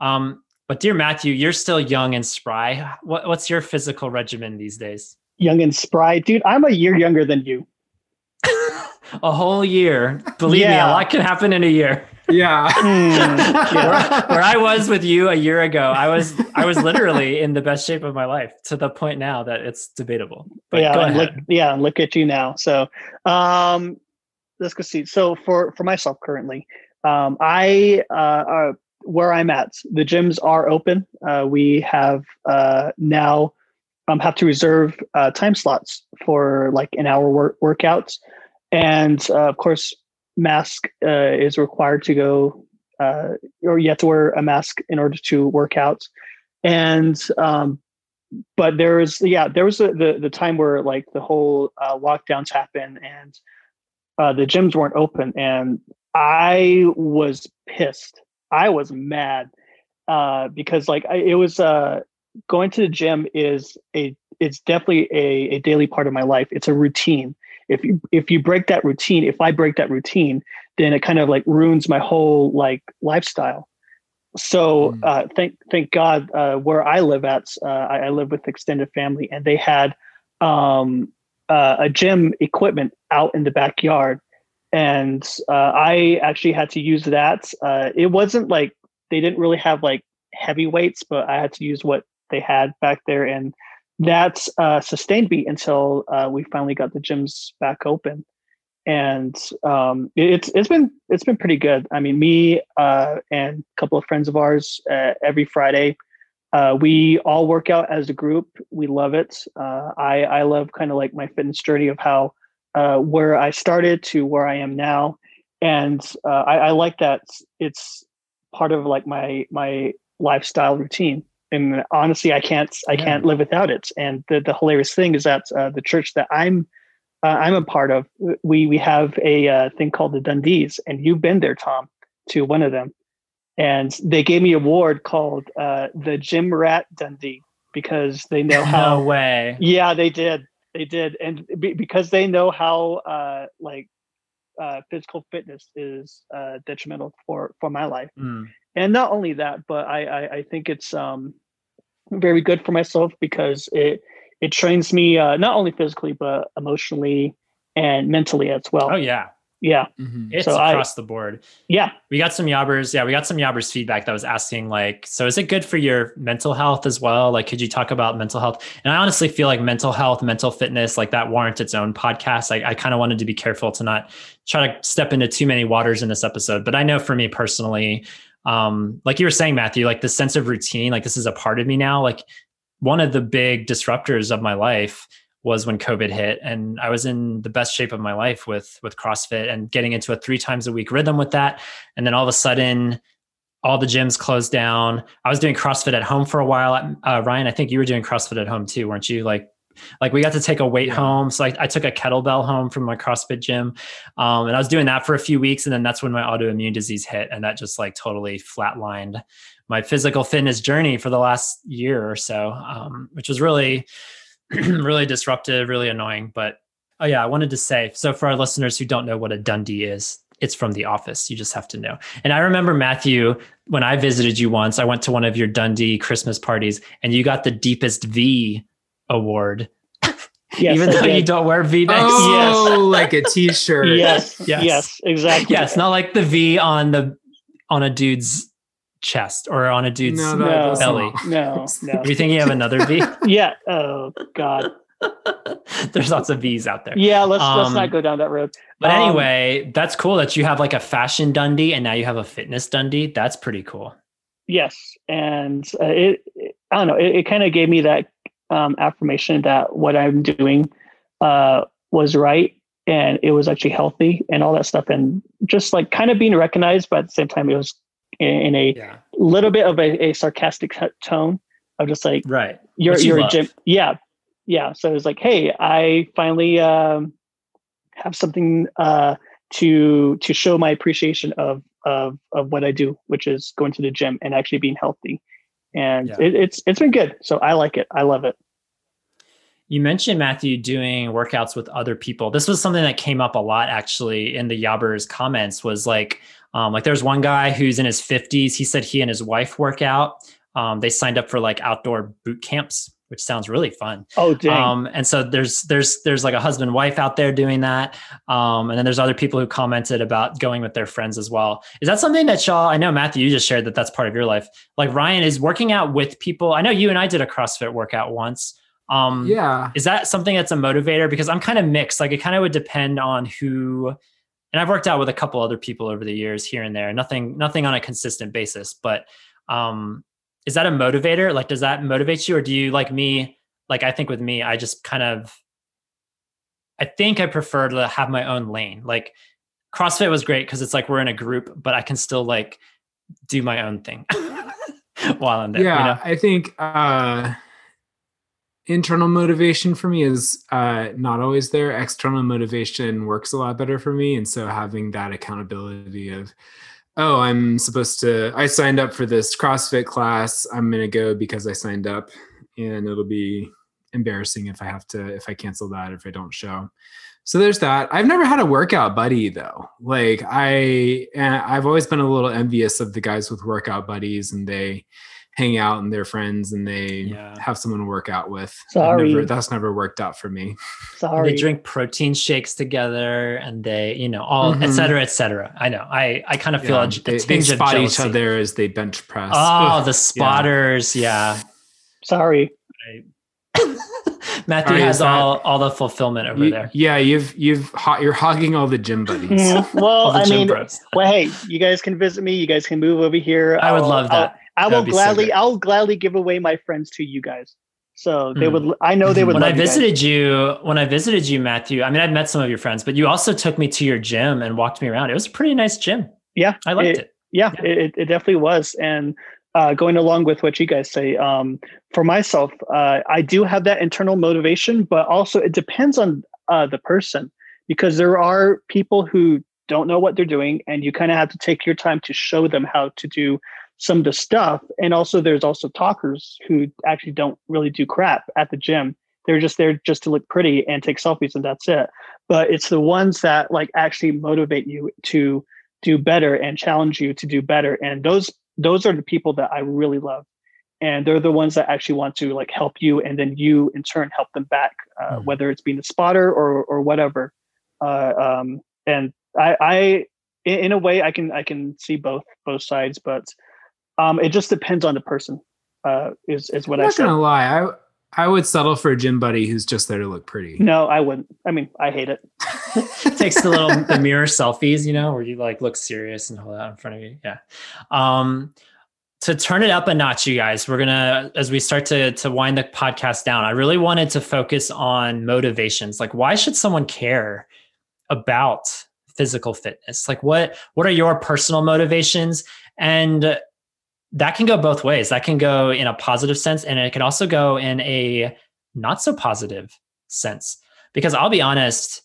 Um, but dear Matthew, you're still young and spry. What, what's your physical regimen these days? Young and spry, dude. I'm a year younger than you. a whole year. Believe me, a lot can happen in a year. Yeah. Mm, where, where I was with you a year ago, I was I was literally in the best shape of my life to the point now that it's debatable. But yeah, go ahead. look, yeah, look at you now. So, um, let's go see. So for for myself currently, um, I uh, uh, where I'm at, the gyms are open. Uh, we have uh, now um, have to reserve uh, time slots for like an hour work workouts, and uh, of course, mask uh, is required to go, uh, or you have to wear a mask in order to work out, and um, but there was yeah there was a, the the time where like the whole uh, lockdowns happened and uh, the gyms weren't open and I was pissed. I was mad uh, because like I, it was uh, going to the gym is a it's definitely a, a daily part of my life. It's a routine. If you if you break that routine, if I break that routine, then it kind of like ruins my whole like lifestyle. So Mm. uh, thank thank God uh, where I live at, uh, I, I live with extended family, and they had um, uh, a gym equipment out in the backyard, and uh, I actually had to use that. Uh, it wasn't like they didn't really have like heavy weights, but I had to use what they had back there, and that uh, sustained me until uh, we finally got the gyms back open and um, it- it's it's been it's been pretty good. I mean, me uh, and a couple of friends of ours uh, every Friday, uh, we all work out as a group. We love it. Uh, I I love kind of like my fitness journey of how where I started to where I am now, and I, I like that it's part of like my my lifestyle routine. And honestly, I can't I Yeah. can't live without it. And the the hilarious thing is that uh, the church that I'm uh, I'm a part of. We we have a uh, thing called the Dundees, and you've been there, Tom, to one of them, and they gave me a award called uh, the Gym Rat Dundee because they know how. No way. yeah, they did, they did, and be, because they know how uh, like uh, physical fitness is uh, detrimental for for my life Mm. And not only that, but I, I, I think it's um, very good for myself because it it trains me uh, not only physically but emotionally and mentally as well. Oh yeah, Yeah, Mhm. it's So I- across the board. yeah, We got some Yobbers. Yeah, we got some Yobbers feedback that was asking like, so is it good for your mental health as well? Like, could you talk about mental health? And I honestly feel like mental health, mental fitness, like that warrants its own podcast. I, I kind of wanted to be careful to not try to step into too many waters in this episode. But I know for me personally, um, like you were saying, Matthew, like the sense of routine, like this is a part of me now. Like one of the big disruptors of my life was when COVID hit, and I was in the best shape of my life with with CrossFit and getting into a three times a week rhythm with that. And then all of a sudden, all the gyms closed down. I was doing CrossFit at home for a while. Uh, Ryan, I think you were doing CrossFit at home too, weren't you? Like, like we got to take a weight home. So I, I took a kettlebell home from my CrossFit gym, um, and I was doing that for a few weeks, and then that's when my autoimmune disease hit, and that just like totally flatlined my physical fitness journey for the last year or so, um, which was really, really disruptive, really annoying. But oh yeah, I wanted to say so for our listeners who don't know what a Dundee is, it's from The Office. You just have to know. And I remember Matthew when I visited you once. I went to one of your Dundee Christmas parties, and you got the deepest V award, yes, even though you don't wear V necks. Oh, like a t-shirt. yes, Yes. yes, exactly. Yes, not like the V on the on a dude's chest or on a dude's No, No. belly. not- No, no. You think you have another V? yeah. Oh God. There's lots of V's out there. Yeah. Let's let's Um, not go down that road. But Um, anyway, that's cool that you have like a fashion Dundee and now you have a fitness Dundee. That's pretty cool. Yes, and uh, it, it- I don't know. It, it kind of gave me that um, affirmation that what I'm doing uh, was right and it was actually healthy and all that stuff, and just like kind of being recognized, but at the same time, it was in, in a Yeah. little bit of a, a sarcastic tone of just like Right. you're Which you you're a gym, yeah, yeah. So it was like, hey, I finally um, have something uh, to to show my appreciation of of of what I do, which is going to the gym and actually being healthy. And Yeah. it, it's it's been good. So I like it. I love it. You mentioned Matthew doing workouts with other people. This was something that came up a lot actually in the Yobbers comments was like, um, like there's one guy who's in his 50s. He said he and his wife work out. Um, they signed up for like outdoor boot camps, which sounds really fun. Oh dang. Um, and so there's there's there's like a husband wife out there doing that. Um, and then there's other people who commented about going with their friends as well. Is that something that y'all? I know Matthew, you just shared that that's part of your life. Like Ryan is working out with people. I know you and I did a CrossFit workout once. Um, Yeah. is that something that's a motivator? Because I'm kind of mixed. Like it kind of would depend on who. And I've worked out with a couple other people over the years here and there. Nothing, nothing on a consistent basis. But um, is that a motivator? Like, does that motivate you, or do you like me? Like, I think with me, I just kind of. I think I prefer to have my own lane. Like, CrossFit was great because it's like we're in a group, but I can still like do my own thing while I'm there. yeah you know? i think uh internal motivation for me is uh not always there external motivation works a lot better for me and so having that accountability of oh i'm supposed to i signed up for this crossfit class. I'm going to go because i signed up and it'll be embarrassing if i have to if i cancel that if i don't show. So there's that. I've never had a workout buddy though. Like i eh, i've always been a little envious of the guys with workout buddies and they hang out and they're friends and they Yeah. have someone to work out with Sorry. never- that's never worked out for me Sorry. They drink protein shakes together and they, you know, all et Mhm. cetera, et cetera. I know. I, I kind of feel Yeah, a, a they, they tinge of spot each other as they bench press Oh, Ugh, the spotters. Yeah. Sorry. Matthew Sorry, has is that- all, all the fulfillment over You- there. yeah you've you've ho- you're hogging all the gym buddies Mm, well, I gym mean, bros. well, hey, you guys can visit me. You guys can move over here. I would I'll- love I'll- that. I will be so gladly. I'll gladly give away my friends to you guys. So they Hmm. would. I know they would. when love I you visited you, when I visited you, Matthew, I mean, I'd met some of your friends, but you also took me to your gym and walked me around. It was a pretty nice gym. Yeah, I liked it. yeah, Yeah. It, it definitely was and uh, going along with what you guys say um, for myself uh, i do have that internal motivation but also it depends on uh, the person because there are people who don't know what they're doing and you kind of have to take your time to show them how to do some of the stuff and also there's also talkers who actually don't really do crap at the gym they're just there just to look pretty and take selfies and that's it but it's the ones that like actually motivate you to do better and challenge you to do better and those those are the people that I really love. And they're the ones that actually want to like help you, and then you in turn help them back, uh, Mhm. whether it's being a spotter or or whatever. Uh, um, and I, I, in, in a way, I can I can see both both sides, but um, it just depends on the person. Uh, is is what I'm I not said. gonna lie. I I would settle for a gym buddy who's just there to look pretty. No, I wouldn't. I mean, I hate it. takes the little the mirror selfies, you know, where you like look serious and hold out in front of you. Yeah. Um to turn it up a notch, you guys, we're gonna as we start to to wind the podcast down. I really wanted to focus on motivations. Like, why should someone care about physical fitness? Like, what what are your personal motivations? And that can go both ways. That can go in a positive sense, and it can also go in a not so positive sense. Because I'll be honest,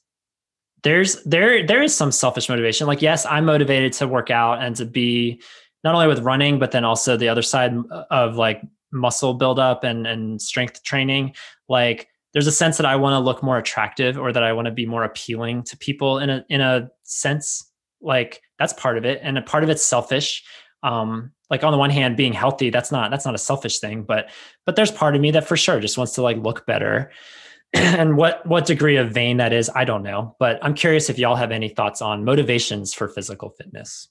there's there there is some selfish motivation like yes i'm motivated to work out and to be not only with running but then also the other side of like muscle buildup and and strength training like there's a sense that i want to look more attractive or that i want to be more appealing to people in a in a sense like that's part of it and a part of it's selfish um like on the one hand being healthy that's not that's not a selfish thing but but there's part of me that for sure just wants to like look better and what what degree of vain that is i don't know but i'm curious if y'all have any thoughts on motivations for physical fitness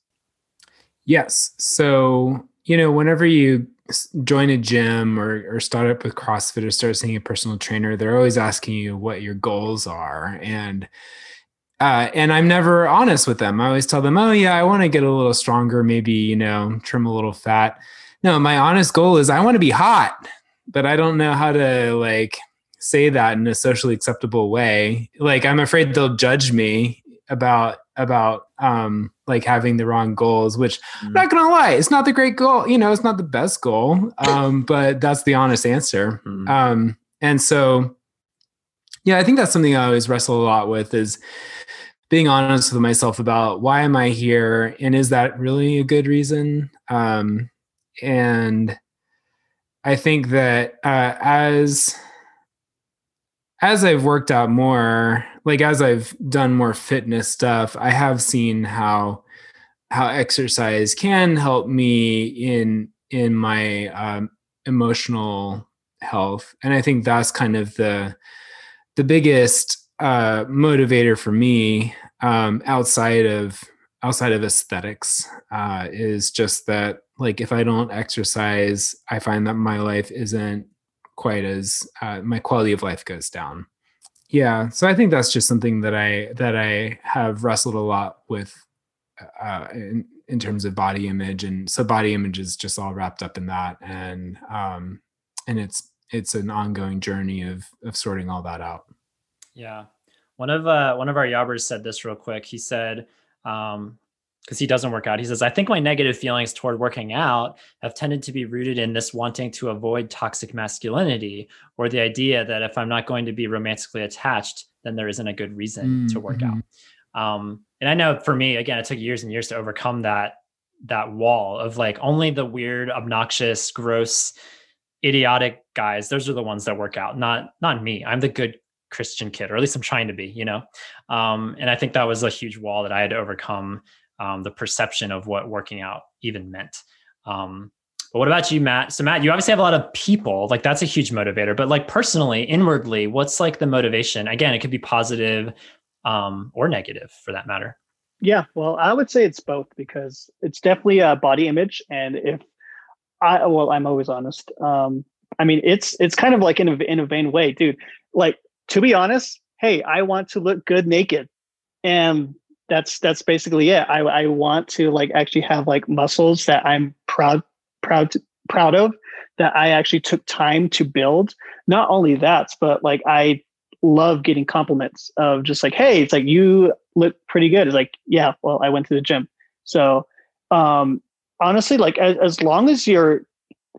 Yes. So, you know, whenever you join a gym or, or start up with CrossFit or start seeing a personal trainer, they're always asking you what your goals are. And uh, and I'm never honest with them. I always tell them, oh, yeah, I want to get a little stronger, maybe, you know, trim a little fat. No, my honest goal is I want to be hot, but I don't know how to like say that in a socially acceptable way. Like, I'm afraid they'll judge me about about um like having the wrong goals which i'm not gonna lie it's not the great goal you know it's not the best goal um but that's the honest answer Mhm. um and so yeah i think that's something i always wrestle a lot with is being honest with myself about why am i here and is that really a good reason? Um and i think that uh as as I've worked out more, like as I've done more fitness stuff, I have seen how how exercise can help me in in my um, emotional health, and I think that's kind of the the biggest uh, motivator for me um, outside of outside of aesthetics uh, is just that like if I don't exercise, I find that my life isn't quite as uh, my quality of life goes down. Yeah so i think that's just something that i that i have wrestled a lot with uh, in, in terms of body image and so body image is just all wrapped up in that and um and it's it's an ongoing journey of of sorting all that out Yeah. One of uh one of our Yobbers said this real quick. He said, um, because he doesn't work out, he says, I think my negative feelings toward working out have tended to be rooted in this wanting to avoid toxic masculinity or the idea that if I'm not going to be romantically attached, then there isn't a good reason to work out. Um, and I know for me, again, it took years and years to overcome that that wall of like only the weird, obnoxious, gross, idiotic guys. Those are the ones that work out, not not me. I'm the good Christian kid, or at least I'm trying to be, you know. Um, and I think that was a huge wall that I had to overcome. Um, the perception of what working out even meant. Um, but what about you, Matt? So Matt, you obviously have a lot of people, like that's a huge motivator. But like personally, inwardly, what's like the motivation? Again, it could be positive um, or negative for that matter. Yeah, well, I would say it's both because it's definitely a body image, and if I well, I'm always honest. Um, I mean, it's it's kind of like in a in a vain way, dude. Like to be honest, hey, I want to look good naked, and that's that's basically it. I I want to like actually have like muscles that I'm proud proud to, proud of that I actually took time to build. Not only that, but like I love getting compliments of just like, hey, it's like you look pretty good. It's like, yeah, well, I went to the gym. So um honestly, like as, as long as you're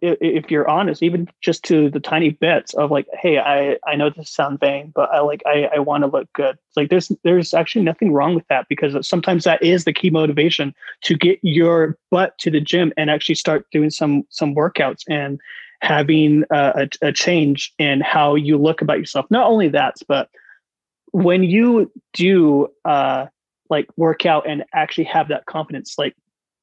if you're honest, even just to the tiny bits of like, hey, I I know this sounds vain, but I like I I want to look good. It's like there's there's actually nothing wrong with that because sometimes that is the key motivation to get your butt to the gym and actually start doing some some workouts and having a, a, a change in how you look about yourself. Not only that, but when you do uh like work out and actually have that confidence, like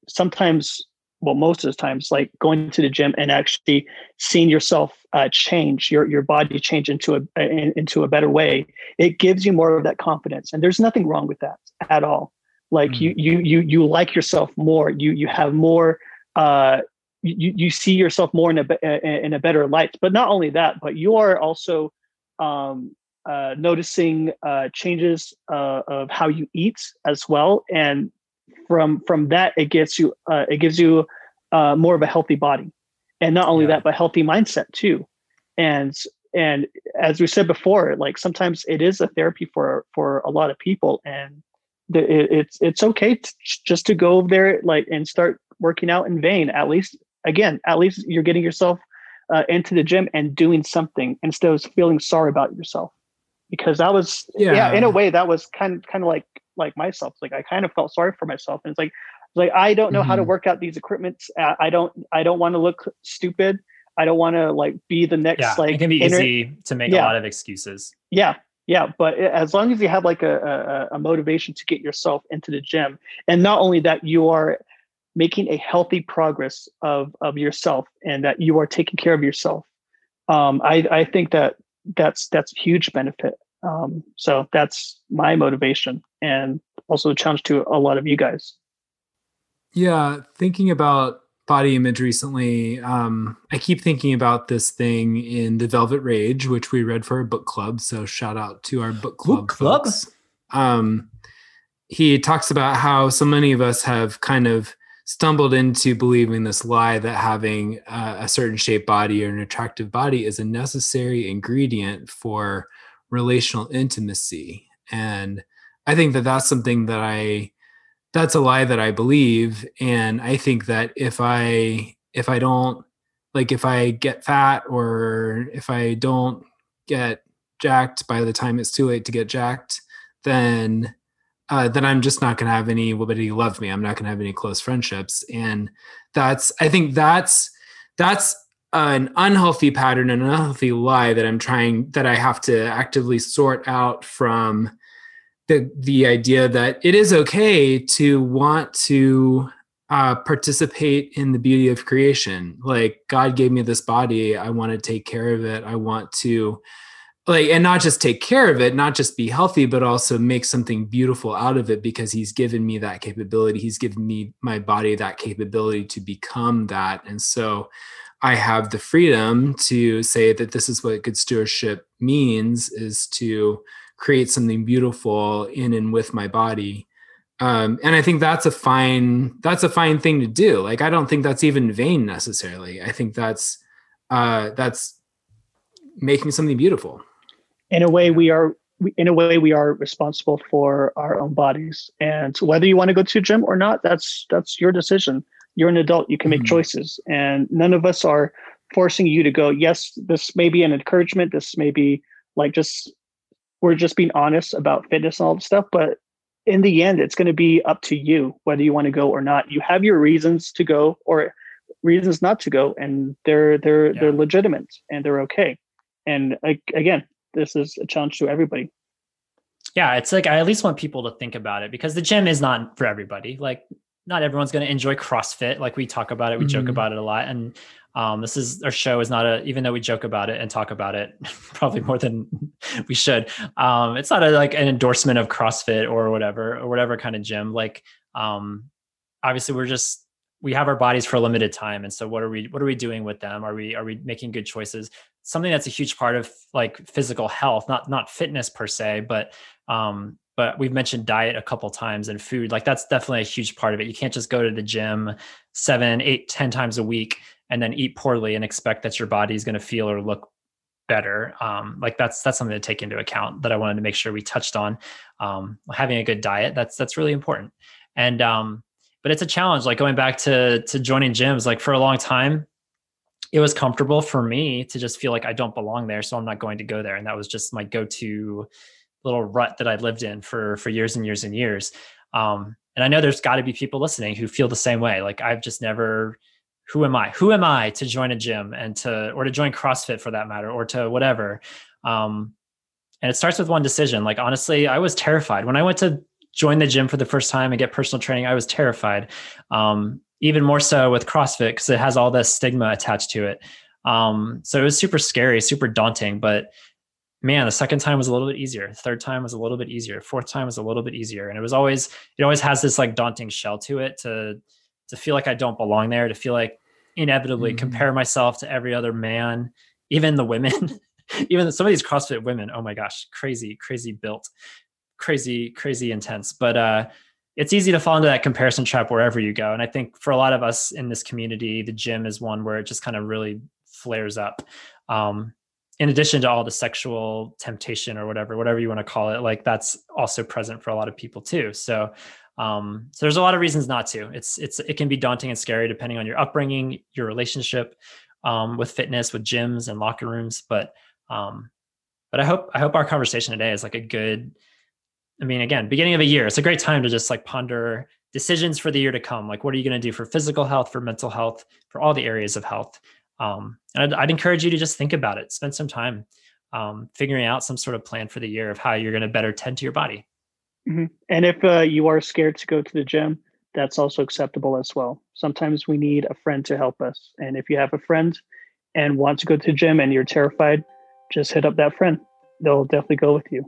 sometimes well most of the times like going to the gym and actually seeing yourself uh, change your your body change into a, a into a better way it gives you more of that confidence. And there's nothing wrong with that at all. Like mm. you you you you like yourself more. You you have more uh you you see yourself more in a in a better light. But not only that but you are also um uh, noticing uh, changes uh, of how you eat as well, and from from that it gets you uh, it gives you uh, more of a healthy body and not only yeah. that but healthy mindset too and and as we said before like sometimes it is a therapy for for a lot of people and the, it, it's it's okay to, just to go there like and start working out in vain at least again at least you're getting yourself uh, into the gym and doing something instead of feeling sorry about yourself because that was yeah. yeah in a way that was kind kind of like like myself. Like I kind of felt sorry for myself, and it's like like I don't know mm-hmm. how to mm-hmm. work out these equipments. I don't I don't want to look stupid. I don't want to like be the next yeah, like. It can be inter- easy to make yeah. a lot of excuses. Yeah, yeah, but as long as you have like a, a, a motivation to get yourself into the gym, and not only that, you are making a healthy progress of of yourself, and that you are taking care of yourself. Um, I I think that that's that's huge benefit um, so that's my motivation and also a challenge to a lot of you guys. Yeah, thinking about body image recently, um, I keep thinking about this thing in The Velvet Rage, which we read for our book club. So shout out to our book club. Book club. Um, he talks about how so many of us have kind of stumbled into believing this lie that having uh, a certain shaped body or an attractive body is a necessary ingredient for relational intimacy. And i think that that's something that i that's a lie that i believe. And i think that if i if i don't like if i get fat or if i don't get jacked by the time it's too late to get jacked then uh, then i'm just not to have anybody love me. I'm not to have any close friendships. And that's i think that's that's an unhealthy pattern an unhealthy lie that I'm trying that I have to actively sort out from the the idea that it is okay to want to uh, participate in the beauty of creation. Like God gave me this body, I want to take care of it. I want to like and not just take care of it, not just be healthy, but also make something beautiful out of it because He's given me that capability. He's given me my body that capability to become that, and so I have the freedom to say that this is what good stewardship means is to create something beautiful in and with my body. Um, and I think that's a fine that's a fine thing to do. Like I don't think that's even vain necessarily. I think that's uh, that's making something beautiful. In a way, we are in a way we are responsible for our own bodies, and whether you want to go to a gym or not, that's that's your decision you're an adult you can make mm-hmm. choices. And none of us are forcing you to go yes this may be an encouragement. This may be like just we're just being honest about fitness and all the stuff. But in the end it's going to be up to you whether you want to go or not. You have your reasons to go or reasons not to go and they're they're yeah. they're legitimate and they're okay. And again this is a challenge to everybody. Yeah it's like i at least want people to think about it because the gym is not for everybody. Like not everyone's going to enjoy CrossFit. Like we talk about it, we mm-hmm. joke about it a lot. And um, this is our show is not a, even though we joke about it and talk about it probably more than we should. Um, it's not a, like an endorsement of CrossFit or whatever, or whatever kind of gym. Like, um, obviously we're just, we have our bodies for a limited time. And so what are we, what are we doing with them? Are we, are we making good choices? Something that's a huge part of like physical health, not, not fitness per se, but, um, but we've mentioned diet a couple times and food like that's definitely a huge part of it. You can't just go to the gym seven eight ten times a week and then eat poorly and expect that your body is going to feel or look better. Um, like that's that's something to take into account that i wanted to make sure we touched on. Um, having a good diet that's that's really important. And um, but it's a challenge like going back to to joining gyms like for a long time it was comfortable for me to just feel like i don't belong there so i'm not going to go there. And that was just my go-to little rut that I lived in for for years and years and years. Um, and I know there's got to be people listening who feel the same way. Like I've just never. Who am I? Who am I to join a gym and to or to join CrossFit for that matter or to whatever? Um, and it starts with one decision. Like honestly, I was terrified when I went to join the gym for the first time and get personal training. I was terrified. Um, even more so with CrossFit because it has all this stigma attached to it. Um, so it was super scary, super daunting. But man, the second time was a little bit easier. The third time was a little bit easier. Fourth time was a little bit easier. And it was always, it always has this like daunting shell to it to to feel like I don't belong there, to feel like inevitably mm-hmm. compare myself to every other man, even the women, even some of these CrossFit women. Oh my gosh, crazy, crazy built, crazy, crazy intense. But uh it's easy to fall into that comparison trap wherever you go. And I think for a lot of us in this community, the gym is one where it just kind of really flares up. Um, in addition to all the sexual temptation or whatever, whatever you want to call it, like that's also present for a lot of people too. So, um, so there's a lot of reasons not to. It's it's it can be daunting and scary depending on your upbringing, your relationship um, with fitness, with gyms and locker rooms. But um, but I hope I hope our conversation today is like a good I mean, again, beginning of a year, it's a great time to just like ponder decisions for the year to come. Like, what are you going to do for physical health, for mental health, for all the areas of health? Um, and I'd, I'd, encourage you to just think about it, spend some time um, figuring out some sort of plan for the year of how you're going to better tend to your body. Mm-hmm. And if uh, you are scared to go to the gym, that's also acceptable as well. Sometimes we need a friend to help us. And if you have a friend and want to go to the gym and you're terrified, just hit up that friend. They'll definitely go with you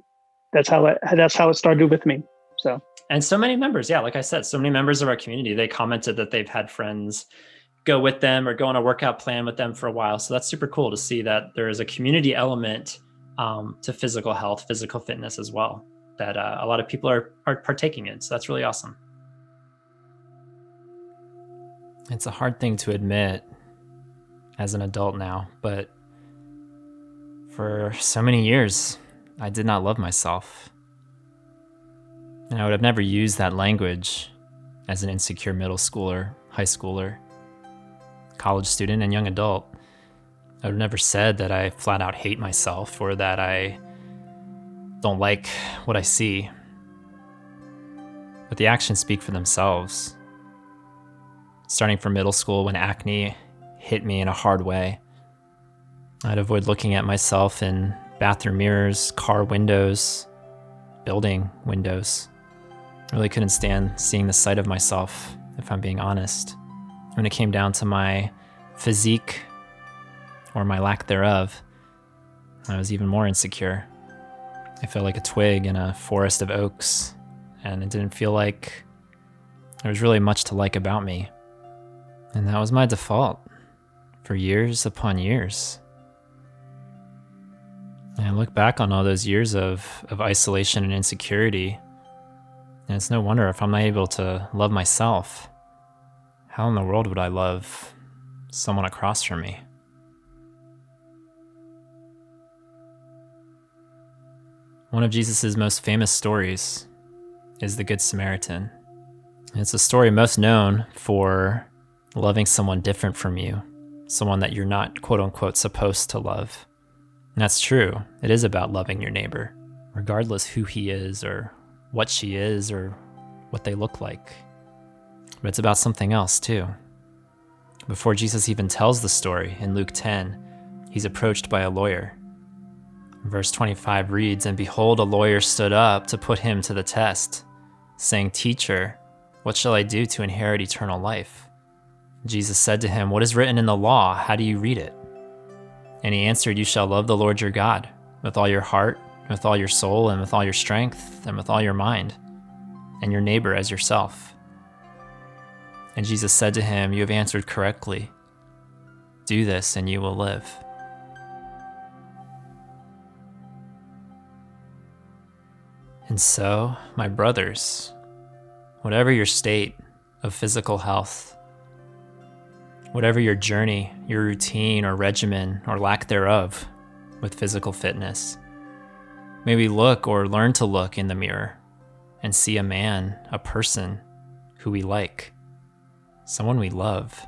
that's how it that's how it started with me. So and so many members, yeah, like I said, so many members of our community, they commented that they've had friends go with them or go on a workout plan with them for a while. So that's super cool to see that there is a community element um, to physical health, physical fitness as well that uh, a lot of people are are partaking in. So that's really awesome. It's a hard thing to admit as an adult now, but for so many years, I did not love myself. And I would have never used that language as an insecure middle schooler, high schooler, college student, and young adult. I've never said that I flat out hate myself or that I don't like what I see. But the actions speak for themselves. Starting from middle school when acne hit me in a hard way, I'd avoid looking at myself in bathroom mirrors, car windows, building windows. I really couldn't stand seeing the sight of myself, if I'm being honest. When it came down to my physique or my lack thereof, I was even more insecure. I felt like a twig in a forest of oaks, and it didn't feel like there was really much to like about me. And that was my default for years upon years. And I look back on all those years of, of isolation and insecurity, and it's no wonder if I'm not able to love myself, how in the world would I love someone across from me? One of Jesus' most famous stories is the Good Samaritan. It's a story most known for loving someone different from you, someone that you're not quote unquote supposed to love. And that's true. It is about loving your neighbor, regardless who he is or what she is or what they look like. But it's about something else too. Before Jesus even tells the story in Luke 10, he's approached by a lawyer. Verse 25 reads And behold, a lawyer stood up to put him to the test, saying, Teacher, what shall I do to inherit eternal life? Jesus said to him, What is written in the law? How do you read it? And he answered, You shall love the Lord your God with all your heart, with all your soul, and with all your strength, and with all your mind, and your neighbor as yourself. And Jesus said to him, You have answered correctly. Do this, and you will live. And so, my brothers, whatever your state of physical health, whatever your journey, your routine or regimen or lack thereof with physical fitness. Maybe look or learn to look in the mirror and see a man, a person who we like, someone we love,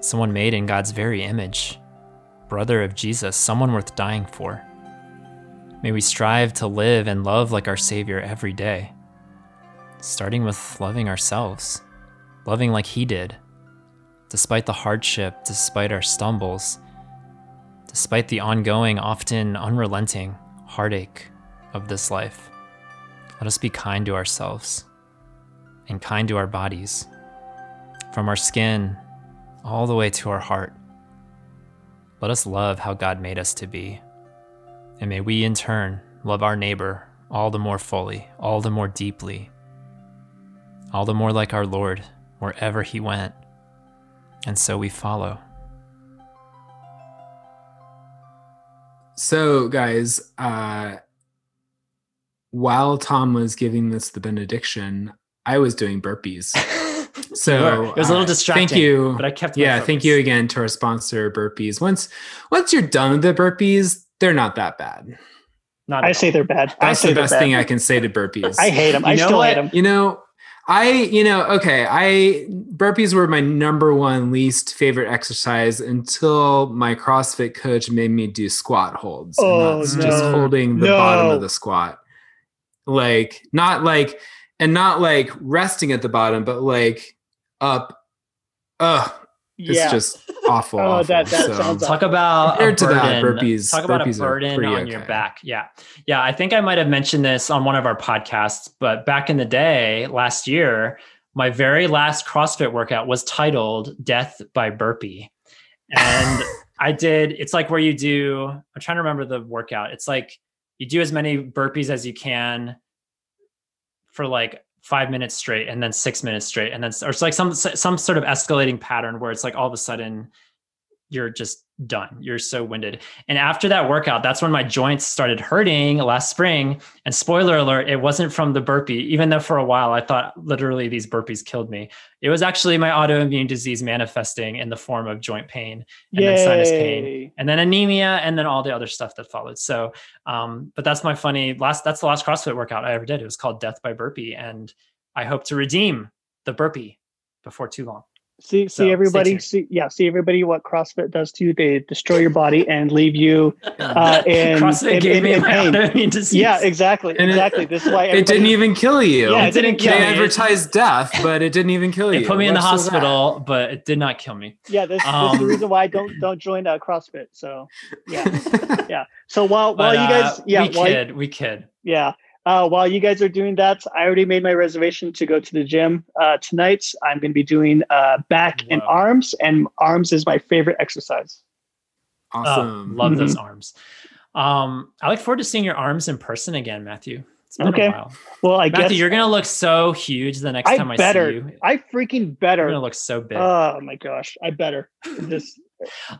someone made in God's very image, brother of Jesus, someone worth dying for. May we strive to live and love like our Savior every day, starting with loving ourselves, loving like He did despite the hardship, despite our stumbles, despite the ongoing, often unrelenting heartache of this life. Let us be kind to ourselves and kind to our bodies. From our skin all the way to our heart. Let us love how God made us to be. And may we, in turn, love our neighbor all the more fully, all the more deeply, all the more like our Lord wherever he went. And so we follow. So, guys, uh, while Tom was giving this the benediction, I was doing burpees. So it was a little uh, distracting. Thank you. but I kept. my Yeah, thank you again to our sponsor, Burpees. Once once you're done with the burpees, they're not that bad. Not I say all. they're bad. I That's the best thing I can say to burpees. I hate them. I You know still what? hate them. You know, I, you know, okay, I burpees were my number one least favorite exercise until my CrossFit coach made me do squat holds. Oh, and that's just holding the bottom of the squat. Like, not like, and not like resting at the bottom, but like up. Ugh, it's Yeah. just awful. Oh, awful. that- that So- sounds Talk about a Compared to that, burpees- Talk about burpees a burden pretty on your back. Yeah, yeah. I think I might have mentioned this on one of our podcasts, but back in the day, last year, my very last CrossFit workout was titled "Death by Burpee," and I did. It's like where you do. I'm trying to remember the workout. It's like you do as many burpees as you can for like five minutes straight and then six minutes straight and then or it's like some some sort of escalating pattern where it's like all of a sudden you're just done. You're so winded. And after that workout that's when my joints started hurting last spring. And spoiler alert it wasn't from the burpee. Even though for a while i thought literally these burpees killed me. It was actually my autoimmune disease manifesting in the form of joint pain and then sinus pain and then anemia and then all the other stuff that followed. So um but that's my funny last that's the last crossfit workout i ever did. It was called death by burpee. And i hope to redeem the burpee before too long See, So, see stay everybody. See, yeah, see everybody. What CrossFit does to you? They destroy your body and leave you uh, in, crossfit in, gave in, me in pain. disease Yeah, exactly, And it- exactly. this is why it didn't even kill you. Yeah, it didn't kill they me advertised death, but it didn't even kill you. it put me in the What's with that? hospital but it did not kill me Yeah, this, this is Um, the reason why I don't don't join uh, CrossFit. So yeah, yeah. So while but while you guys, uh, yeah, we while, kid we kid yeah. Uh, while you guys are doing that, I already made my reservation to go to the gym uh, tonight. I'm going to be doing uh, back and arms, and arms is my favorite exercise. Oh, awesome. love those Mm-hmm. arms um i look forward to seeing your arms in person again matthew it's been Okay. a while Well, I matthew guess you're gonna look so huge the next I time i better. see you I freaking better. you're gonna look so big Oh my gosh, I better. This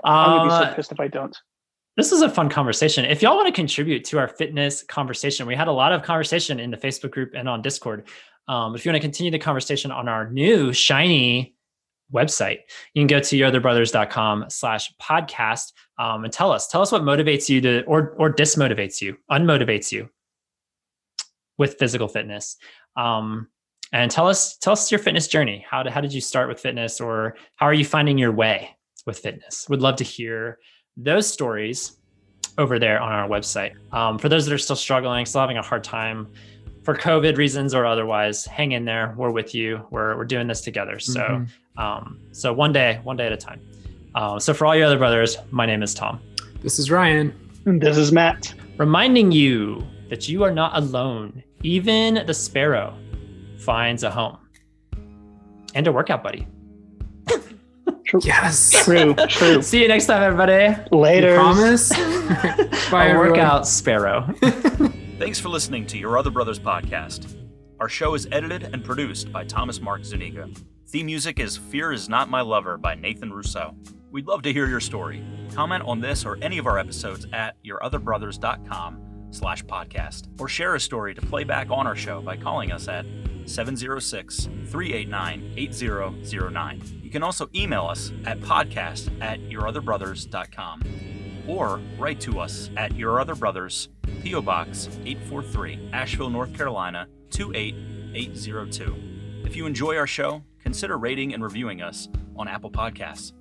I'm gonna be Uh, so pissed if I don't. This is a fun conversation. If y'all want to contribute to our fitness conversation, we had a lot of conversation in the Facebook group and on Discord. Um, if you want to continue the conversation on our new shiny website, you can go to yourotherbrothers.com slash podcast um, and tell us, tell us what motivates you to, or, or dismotivates you, unmotivates you with physical fitness. Um, and tell us, tell us your fitness journey. How to, how did you start with fitness or how are you finding your way with fitness? Would love to hear those stories over there on our website. Um, for those that are still struggling, still having a hard time for COVID reasons or otherwise, hang in there. We're with you. We're, we're doing this together. So, Mhm. um, so one day, one day at a time. Uh, so for all your other brothers, my name is Tom, This is Ryan. And This is Matt. reminding you that you are not alone. Even the sparrow finds a home and a workout buddy. True. Yes. True. True. See you next time, everybody. Later. You promise? Bye, a everyone. workout sparrow. Thanks for listening to Your Other Brothers podcast. Our show is edited and produced by Thomas Mark Zuniga. Theme music is Fear Is Not My Lover by Nathan Rousseau. We'd love to hear your story. Comment on this or any of our episodes at yourotherbrothers.com slash podcast or share a story to play back on our show by calling us at 706-389-8009. You can also email us at podcast at yourotherbrothers.com or write to us at Your Other Brothers, P.O. Box 843, Asheville, North Carolina 28802. If you enjoy our show, consider rating and reviewing us on Apple Podcasts.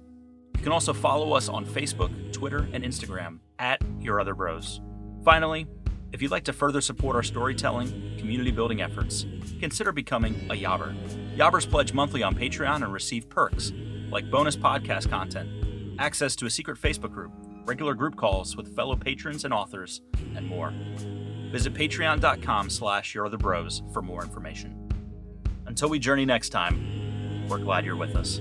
You can also follow us on Facebook, Twitter, and Instagram at Your Other Bros. Finally, if you'd like to further support our storytelling, community building efforts, consider becoming a Yobber. Yobbers pledge monthly on Patreon and receive perks like bonus podcast content, access to a secret Facebook group, regular group calls with fellow patrons and authors, and more. Visit patreon.com slash yourotherbros for more information. Until we journey next time, We're glad you're with us.